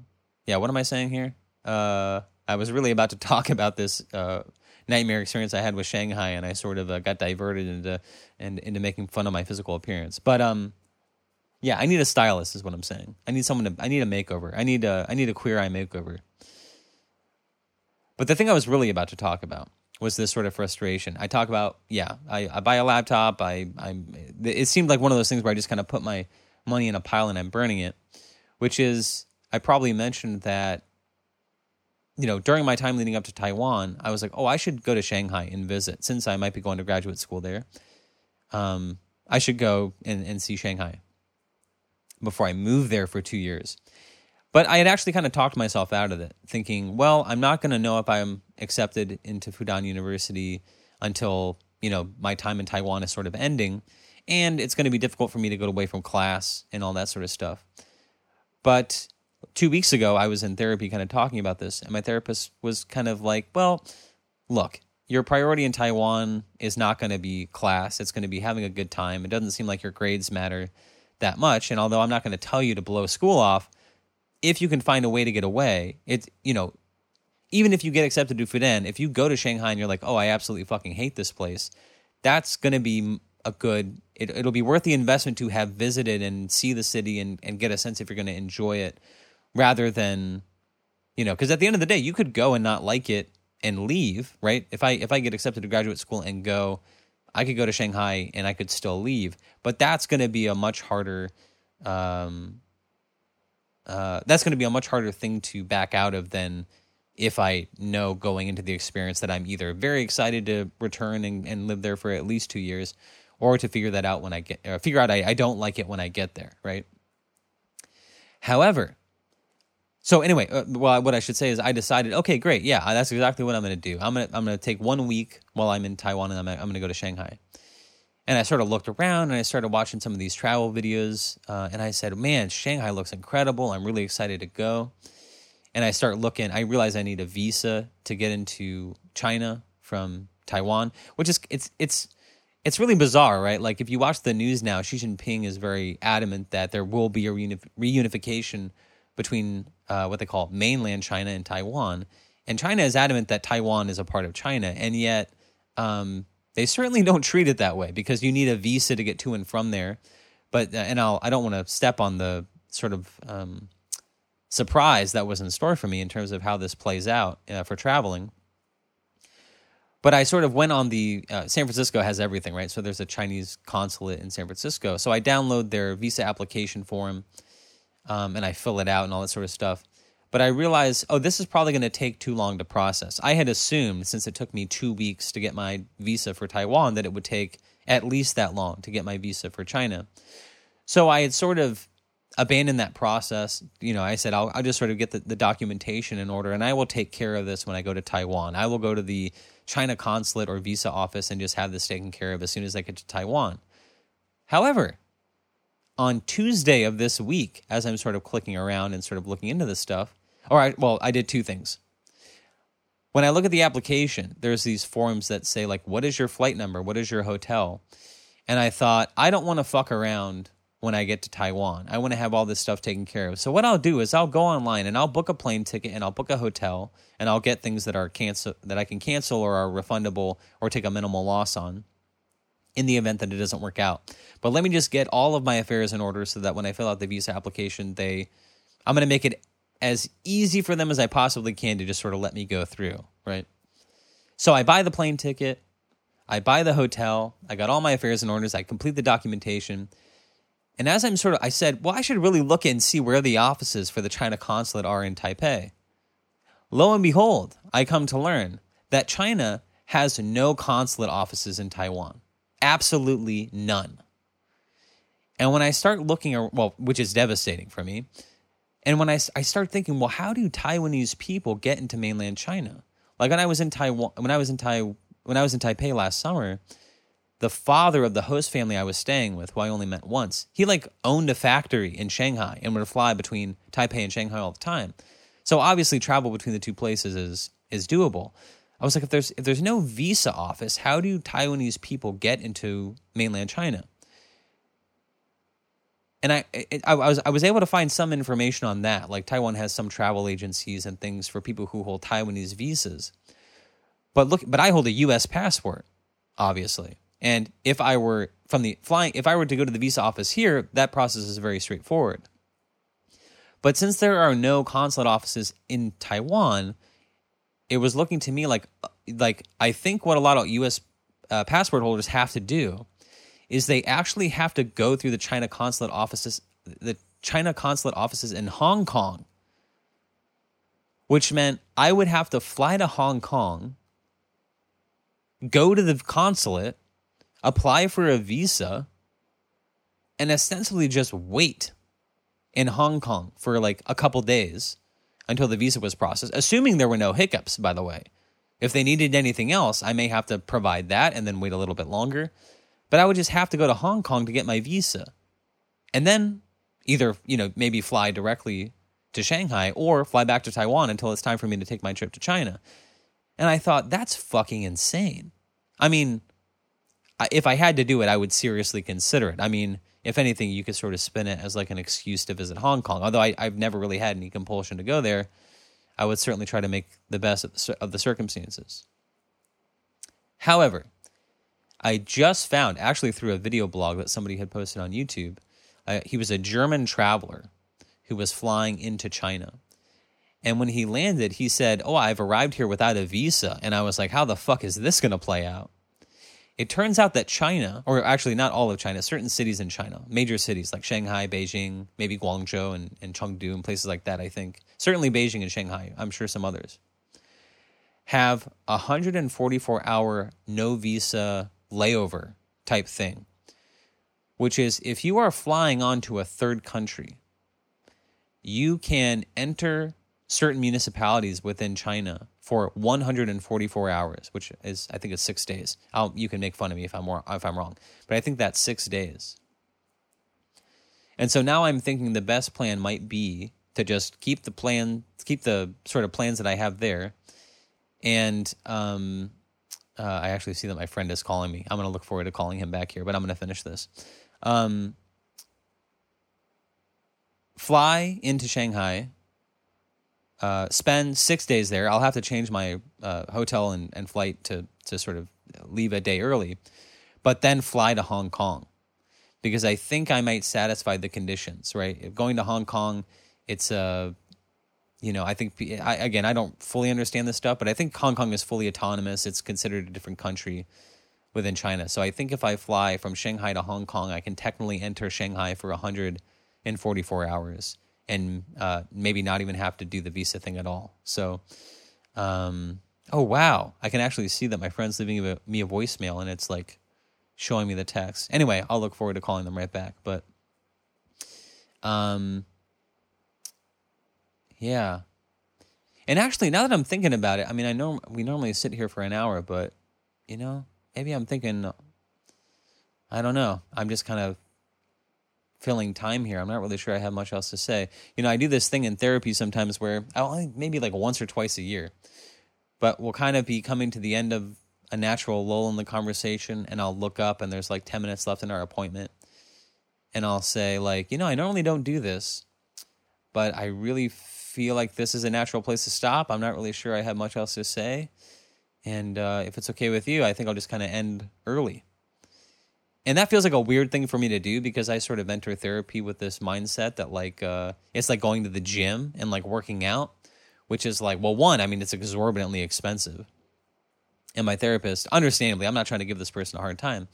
yeah, what am I saying here? Uh I was really about to talk about this uh nightmare experience I had with Shanghai and I sort of uh, got diverted into and into making fun of my physical appearance. But um yeah, I need a stylist is what I'm saying. I need someone to I need a makeover. I need a I need a queer eye makeover. But the thing I was really about to talk about was this sort of frustration. I talk about, yeah, I, I buy a laptop. I, I, it seemed like one of those things where I just kind of put my money in a pile and I'm burning it, which is, I probably mentioned that, you know, during my time leading up to Taiwan, I was like, oh, I should go to Shanghai and visit since I might be going to graduate school there. Um, I should go and, and see Shanghai before I move there for two years. But I had actually kind of talked myself out of it, thinking, well, I'm not going to know if I'm accepted into Fudan University until, you know, my time in Taiwan is sort of ending. And it's going to be difficult for me to go away from class and all that sort of stuff. But two weeks ago, I was in therapy kind of talking about this. And my therapist was kind of like, well, look, your priority in Taiwan is not going to be class. It's going to be having a good time. It doesn't seem like your grades matter that much. And although I'm not going to tell you to blow school off, if you can find a way to get away, it's you know, even if you get accepted to Fudan, if you go to Shanghai and you're like, oh, I absolutely fucking hate this place, that's going to be a good. It, it'll be worth the investment to have visited and see the city and and get a sense if you're going to enjoy it, rather than, you know, because at the end of the day, you could go and not like it and leave, right? If I if I get accepted to graduate school and go, I could go to Shanghai and I could still leave, but that's going to be a much harder um, uh, that's going to be a much harder thing to back out of than if I know going into the experience that I'm either very excited to return and, and live there for at least two years, or to figure that out when I get, or figure out I, I don't like it when I get there, right? However, so anyway, uh, well, what I should say is I decided, okay, great, yeah, that's exactly what I'm going to do. I'm going to I'm going to take one week while I'm in Taiwan, and I'm I'm going to go to Shanghai. And I sort of looked around and I started watching some of these travel videos. Uh, and I said, man, Shanghai looks incredible. I'm really excited to go. And I start looking, I realize I need a visa to get into China from Taiwan, which is, it's, it's, it's really bizarre, right? Like if you watch the news now, Xi Jinping is very adamant that there will be a reunif- reunification between uh, what they call mainland China and Taiwan. And China is adamant that Taiwan is a part of China. And yet, um, they certainly don't treat it that way because you need a visa to get to and from there. But uh, and I'll I don't want to step on the sort of um, surprise that was in store for me in terms of how this plays out uh, for traveling. But I sort of went on the uh, San Francisco has everything right, so there's a Chinese consulate in San Francisco. So I download their visa application form, um, and I fill it out and all that sort of stuff. But I realized, oh, this is probably going to take too long to process. I had assumed, since it took me two weeks to get my visa for Taiwan, that it would take at least that long to get my visa for China. So I had sort of abandoned that process. You know, I said, I'll, I'll just sort of get the, the documentation in order and I will take care of this when I go to Taiwan. I will go to the China consulate or visa office and just have this taken care of as soon as I get to Taiwan. However, on Tuesday of this week, as I'm sort of clicking around and sort of looking into this stuff, all right, well, I did two things. When I look at the application, there's these forms that say like what is your flight number? What is your hotel? And I thought, I don't want to fuck around when I get to Taiwan. I want to have all this stuff taken care of. So what I'll do is I'll go online and I'll book a plane ticket and I'll book a hotel and I'll get things that are cancel that I can cancel or are refundable or take a minimal loss on in the event that it doesn't work out. But let me just get all of my affairs in order so that when I fill out the visa application, they I'm going to make it as easy for them as I possibly can to just sort of let me go through, right? So I buy the plane ticket, I buy the hotel, I got all my affairs in order, I complete the documentation. And as I'm sort of, I said, well, I should really look and see where the offices for the China consulate are in Taipei. Lo and behold, I come to learn that China has no consulate offices in Taiwan. Absolutely none. And when I start looking, well, which is devastating for me. And when I, I start thinking, well, how do Taiwanese people get into mainland China? Like when I was in Taiwan, when I was in Tai, when I was in Taipei last summer, the father of the host family I was staying with, who I only met once, he like owned a factory in Shanghai and would fly between Taipei and Shanghai all the time. So obviously, travel between the two places is is doable. I was like, if there's if there's no visa office, how do Taiwanese people get into mainland China? And I, I, was I was able to find some information on that. Like Taiwan has some travel agencies and things for people who hold Taiwanese visas. But look, but I hold a U.S. passport, obviously. And if I were from the flying, if I were to go to the visa office here, that process is very straightforward. But since there are no consulate offices in Taiwan, it was looking to me like like I think what a lot of U.S. Uh, passport holders have to do is they actually have to go through the China consulate offices, the China consulate offices in Hong Kong, which meant I would have to fly to Hong Kong, go to the consulate, apply for a visa, and ostensibly just wait in Hong Kong for like a couple days until the visa was processed, assuming there were no hiccups, by the way. If they needed anything else, I may have to provide that and then wait a little bit longer but I would just have to go to Hong Kong to get my visa. And then either, you know, maybe fly directly to Shanghai or fly back to Taiwan until it's time for me to take my trip to China. And I thought, that's fucking insane. I mean, if I had to do it, I would seriously consider it. I mean, if anything, you could sort of spin it as like an excuse to visit Hong Kong. Although I, have never really had any compulsion to go there, I would certainly try to make the best of the, of the circumstances. However, I just found, actually through a video blog that somebody had posted on YouTube, uh, he was a German traveler who was flying into China. And when he landed, he said, Oh, I've arrived here without a visa. And I was like, How the fuck is this going to play out? It turns out that China, or actually not all of China, certain cities in China, major cities like Shanghai, Beijing, maybe Guangzhou and, and Chengdu and places like that, I think. Certainly Beijing and Shanghai, I'm sure some others, have a 144 hour no visa layover type thing, which is if you are flying onto a third country, you can enter certain municipalities within China for 144 hours, which is I think it's six days. I'll, you can make fun of me if I'm if I'm wrong, but I think that's six days. And so now I'm thinking the best plan might be to just keep the plan, keep the sort of plans that I have there, and um, uh, I actually see that my friend is calling me. I'm going to look forward to calling him back here, but I'm going to finish this. Um, fly into Shanghai, uh, spend six days there. I'll have to change my uh, hotel and, and flight to, to sort of leave a day early, but then fly to Hong Kong because I think I might satisfy the conditions, right? Going to Hong Kong, it's a you know, I think I, again, I don't fully understand this stuff, but I think Hong Kong is fully autonomous. It's considered a different country within China. So I think if I fly from Shanghai to Hong Kong, I can technically enter Shanghai for 144 hours and uh, maybe not even have to do the visa thing at all. So, um, oh wow, I can actually see that my friend's leaving me a voicemail and it's like showing me the text. Anyway, I'll look forward to calling them right back. But, um, yeah. And actually, now that I'm thinking about it, I mean, I know we normally sit here for an hour, but you know, maybe I'm thinking, I don't know. I'm just kind of filling time here. I'm not really sure I have much else to say. You know, I do this thing in therapy sometimes where I'll maybe like once or twice a year, but we'll kind of be coming to the end of a natural lull in the conversation, and I'll look up and there's like 10 minutes left in our appointment, and I'll say like, you know, I normally don't do this, but I really feel like this is a natural place to stop. I'm not really sure I have much else to say. And uh, if it's okay with you, I think I'll just kind of end early. And that feels like a weird thing for me to do because I sort of enter therapy with this mindset that like uh, it's like going to the gym and like working out, which is like, well, one, I mean, it's exorbitantly expensive. And my therapist, understandably, I'm not trying to give this person a hard time,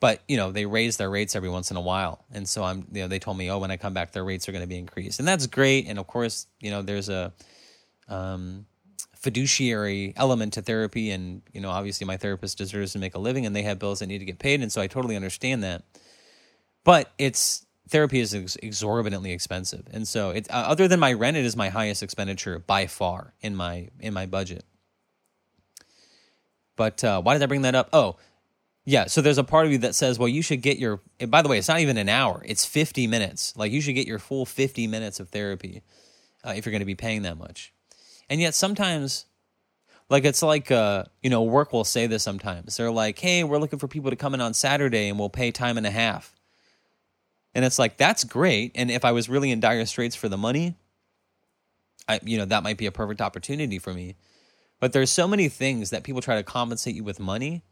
but you know they raise their rates every once in a while. And so i'm you know they told me oh when i come back their rates are going to be increased. And that's great. And of course you know there's a um, fiduciary element to therapy. And you know obviously my therapist deserves to make a living and they have bills that need to get paid. And so I totally understand that. But it's therapy is ex- exorbitantly expensive. And so it's uh, other than my rent it is my highest expenditure by far in my in my budget. But uh, why did I bring that up? Oh yeah. So there's a part of you that says well you should get your by the way it's not even an hour. It's 50 minutes. Like you should get your full 50 minutes of therapy uh, if you're going to be paying that much and yet sometimes like it's like uh you know work will say this sometimes. They're like hey we're looking for people to come in on saturday and we'll pay time and a half. And it's like that's great. And if i was really in dire straits for the money i you know that might be a perfect opportunity for me. But there's so many things that people try to compensate you with money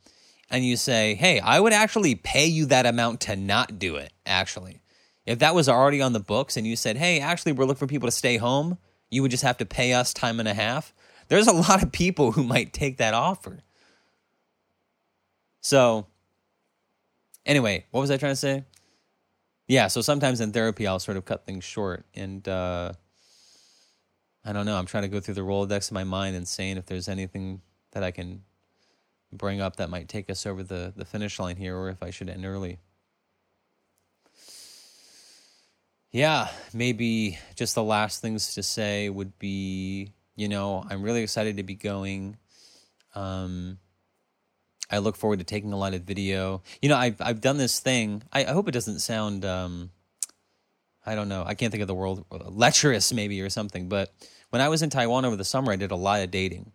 and you say hey i would actually pay you that amount to not do it actually. If that was already on the books and you said hey actually we're looking for people to stay home you would just have to pay us time and a half. There's a lot of people who might take that offer. So, anyway, what was I trying to say? Yeah, so sometimes in therapy, I'll sort of cut things short. And uh, I don't know, I'm trying to go through the Rolodex of my mind and saying if there's anything that I can bring up that might take us over the, the finish line here or if I should end early. Yeah, maybe just the last things to say would be, you know, I'm really excited to be going. Um, I look forward to taking a lot of video. You know, I've I've done this thing. I, I hope it doesn't sound, um, I don't know. I can't think of the word lecherous maybe or something. But when I was in Taiwan over the summer, I did a lot of dating,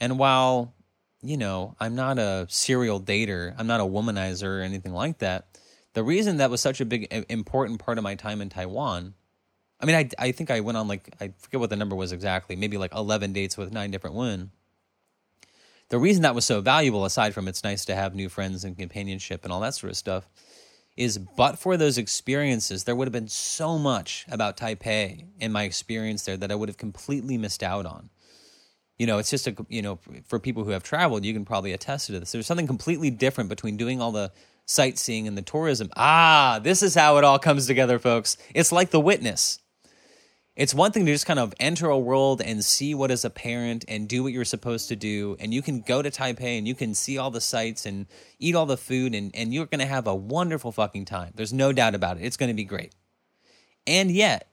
and while you know I'm not a serial dater, I'm not a womanizer or anything like that the reason that was such a big important part of my time in Taiwan, I mean, I I think I went on like I forget what the number was exactly, maybe like eleven dates with nine different women. The reason that was so valuable, aside from it's nice to have new friends and companionship and all that sort of stuff, is but for those experiences, there would have been so much about Taipei in my experience there that I would have completely missed out on. You know, it's just a you know for people who have traveled, you can probably attest to this. There's something completely different between doing all the sightseeing and the tourism. Ah, this is how it all comes together, folks. It's like the witness. It's one thing to just kind of enter a world and see what is apparent and do what you're supposed to do. And you can go to Taipei and you can see all the sights and eat all the food, and, and you're going to have a wonderful fucking time. There's no doubt about it. It's going to be great. And yet,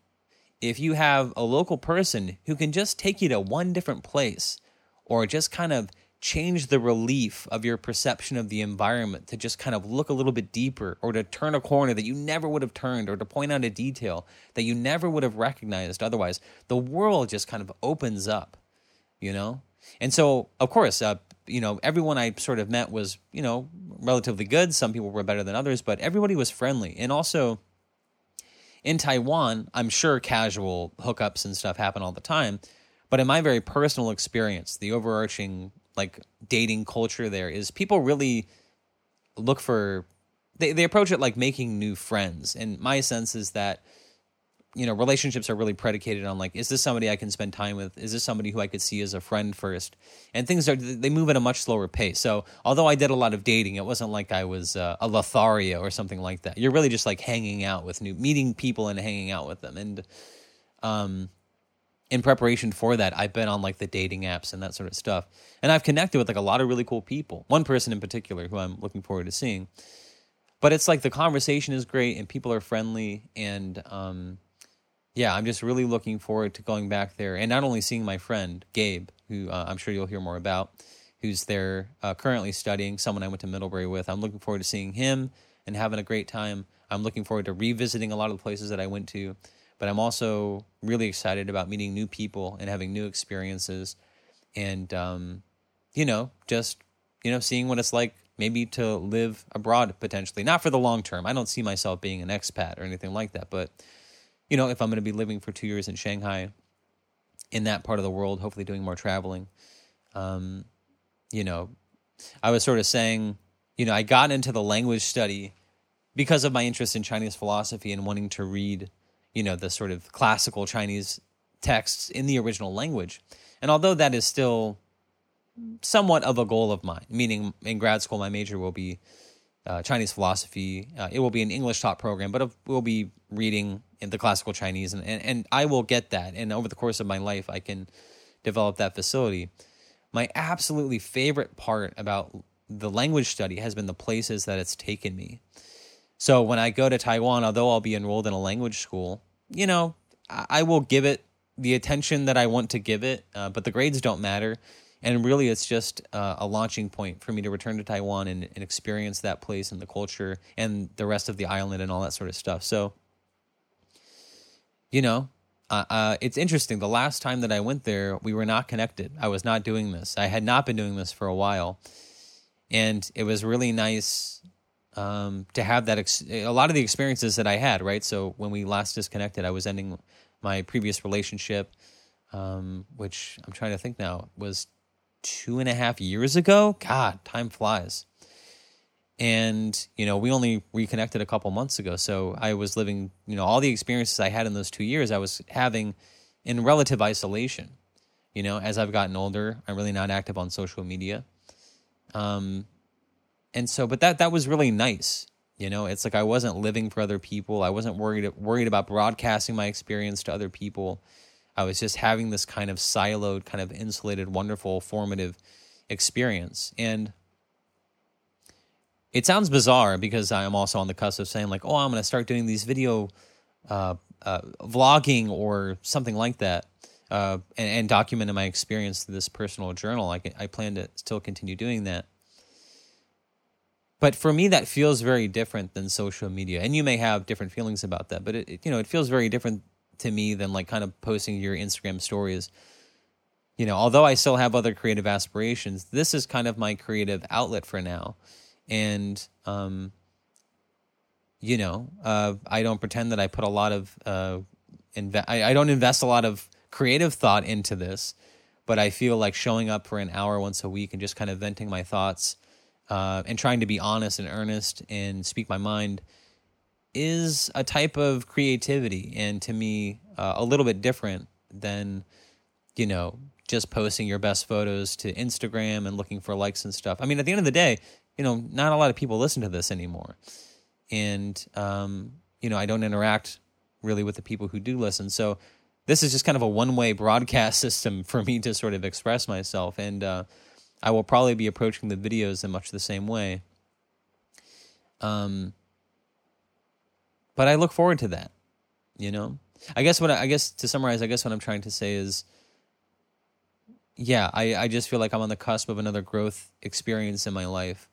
if you have a local person who can just take you to one different place or just kind of change the relief of your perception of the environment to just kind of look a little bit deeper or to turn a corner that you never would have turned or to point out a detail that you never would have recognized otherwise. The world just kind of opens up you know? And so of course uh, you know everyone i sort of met was you know relatively good. Some people were better than others but everybody was friendly. And also in taiwan i'm sure casual hookups and stuff happen all the time but in my very personal experience the overarching like dating culture there is people really look for they, they approach it like making new friends. And my sense is that you know relationships are really predicated on like is this somebody i can spend time with? Is this somebody who i could see as a friend first? And things are they move at a much slower pace. So although i did a lot of dating it wasn't like i was uh, a lothario or something like that. You're really just like hanging out with new meeting people and hanging out with them. And um in preparation for that, I've been on like the dating apps and that sort of stuff. And I've connected with like a lot of really cool people. One person in particular who I'm looking forward to seeing. But it's like the conversation is great and people are friendly. And um, yeah, I'm just really looking forward to going back there and not only seeing my friend, Gabe, who uh, I'm sure you'll hear more about, who's there uh, currently studying, someone I went to Middlebury with. I'm looking forward to seeing him and having a great time. I'm looking forward to revisiting a lot of the places that I went to but I'm also really excited about meeting new people and having new experiences and um, you know just you know seeing what it's like maybe to live abroad potentially. Not for the long term. I don't see myself being an expat or anything like that but you know if i'm going to be living for two years in shanghai in that part of the world hopefully doing more traveling um, you know i was sort of saying you know i got into the language study because of my interest in chinese philosophy and wanting to read you know, the sort of classical Chinese texts in the original language. And although that is still somewhat of a goal of mine, meaning in grad school, my major will be uh, Chinese philosophy. Uh, it will be an English taught program, but we'll be reading in the classical Chinese, and, and, and I will get that. And over the course of my life, I can develop that facility. My absolutely favorite part about the language study has been the places that it's taken me. So when I go to Taiwan, although I'll be enrolled in a language school, you know, I will give it the attention that I want to give it, uh, but the grades don't matter. And really, it's just uh, a launching point for me to return to Taiwan and, and experience that place and the culture and the rest of the island and all that sort of stuff. So, you know, uh, uh, it's interesting. The last time that I went there, we were not connected. I was not doing this. I had not been doing this for a while, and it was really nice um, to have that. Ex- a lot of the experiences that I had, right? So when we last disconnected, I was ending my previous relationship, um, which I'm trying to think now was two and a half years ago. God, time flies. And, you know, we only reconnected a couple months ago. So I was living, you know, all the experiences I had in those two years, I was having in relative isolation. You know, as I've gotten older, I'm really not active on social media. Um, and so, but that, that was really nice. You know, it's like I wasn't living for other people. I wasn't worried, worried about broadcasting my experience to other people. I was just having this kind of siloed, kind of insulated, wonderful, formative experience. And it sounds bizarre because I'm also on the cusp of saying, like, oh, I'm going to start doing these video uh, uh, vlogging or something like that. Uh, and, and documenting my experience through this personal journal. I, I plan to still continue doing that. But for me, that feels very different than social media. And you may have different feelings about that, but it, you know, it feels very different to me than like kind of posting your Instagram stories. You know, although I still have other creative aspirations, this is kind of my creative outlet for now. And, um, you know, uh, I don't pretend that I put a lot of, uh, I, I don't invest a lot of creative thought into this, but I feel like showing up for an hour once a week and just kind of venting my thoughts uh, and trying to be honest and earnest and speak my mind is a type of creativity and to me uh, a little bit different than you know just posting your best photos to Instagram and looking for likes and stuff. I mean, at the end of the day, you know, not a lot of people listen to this anymore, and um, you know, I don't interact really with the people who do listen. So this is just kind of a one-way broadcast system for me to sort of express myself, and uh, I will probably be approaching the videos in much the same way. Um, but I look forward to that. You know, I guess what I, I guess to summarize, I guess what I'm trying to say is, yeah, I I just feel like I'm on the cusp of another growth experience in my life,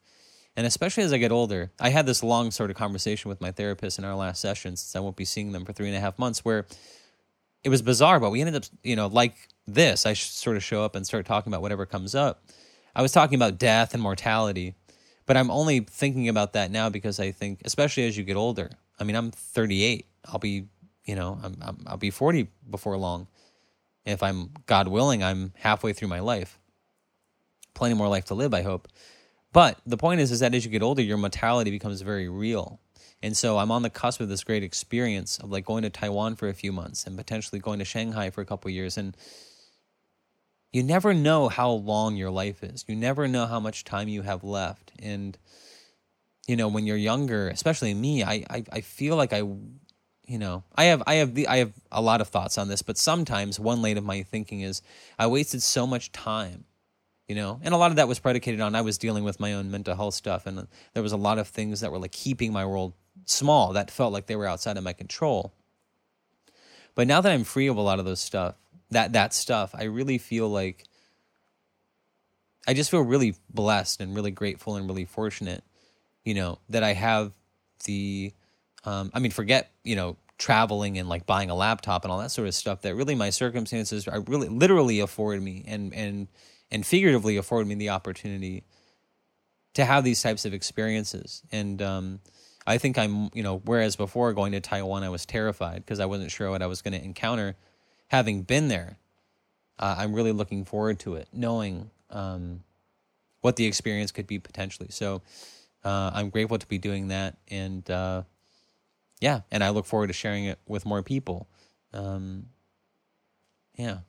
and especially as I get older, I had this long sort of conversation with my therapist in our last session since I won't be seeing them for three and a half months, where it was bizarre, but we ended up, you know, like this. I sort of show up and start talking about whatever comes up. I was talking about death and mortality, but I'm only thinking about that now because I think, especially as you get older, I mean, I'm 38. I'll be, you know, I'm, I'm, I'll be 40 before long. If I'm, God willing, I'm halfway through my life. Plenty more life to live, I hope. But the point is, is that as you get older, your mortality becomes very real. And so I'm on the cusp of this great experience of like going to Taiwan for a few months and potentially going to Shanghai for a couple years. And you never know how long your life is. You never know how much time you have left. And you know, when you're younger, especially me, I, I, I feel like I, you know, I have, I have the, I have a lot of thoughts on this, but sometimes one lane of my thinking is I wasted so much time, you know, and a lot of that was predicated on I was dealing with my own mental health stuff. And there was a lot of things that were like keeping my world small that felt like they were outside of my control. But now that I'm free of a lot of those stuff, that, that stuff, I really feel like I just feel really blessed and really grateful and really fortunate you know, that I have the, um, I mean, forget, you know, traveling and like buying a laptop and all that sort of stuff that really my circumstances are really literally afford me and, and, and figuratively afford me the opportunity to have these types of experiences. And, um, I think I'm, you know, whereas before going to Taiwan, I was terrified because I wasn't sure what I was going to encounter. Having been there, uh, I'm really looking forward to it, knowing um, what the experience could be potentially. So, uh, I'm grateful to be doing that, and uh, yeah, and I look forward to sharing it with more people. Um, yeah.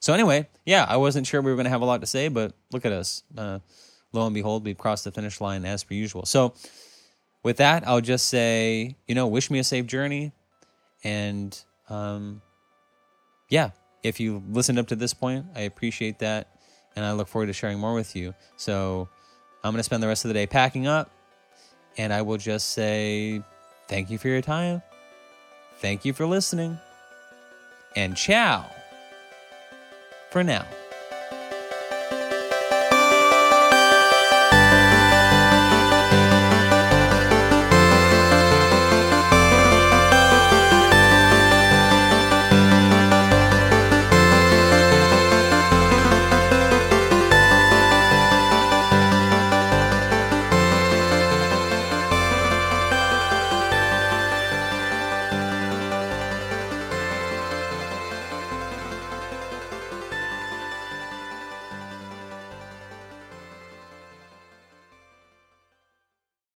So anyway, yeah, I wasn't sure we were going to have a lot to say, but look at us. Uh, lo and behold, we've crossed the finish line as per usual. So with that, I'll just say, you know, wish me a safe journey, and um, yeah, if you listened up to this point, I appreciate that. And I look forward to sharing more with you. So I'm going to spend the rest of the day packing up. And I will just say thank you for your time. Thank you for listening. And ciao for now.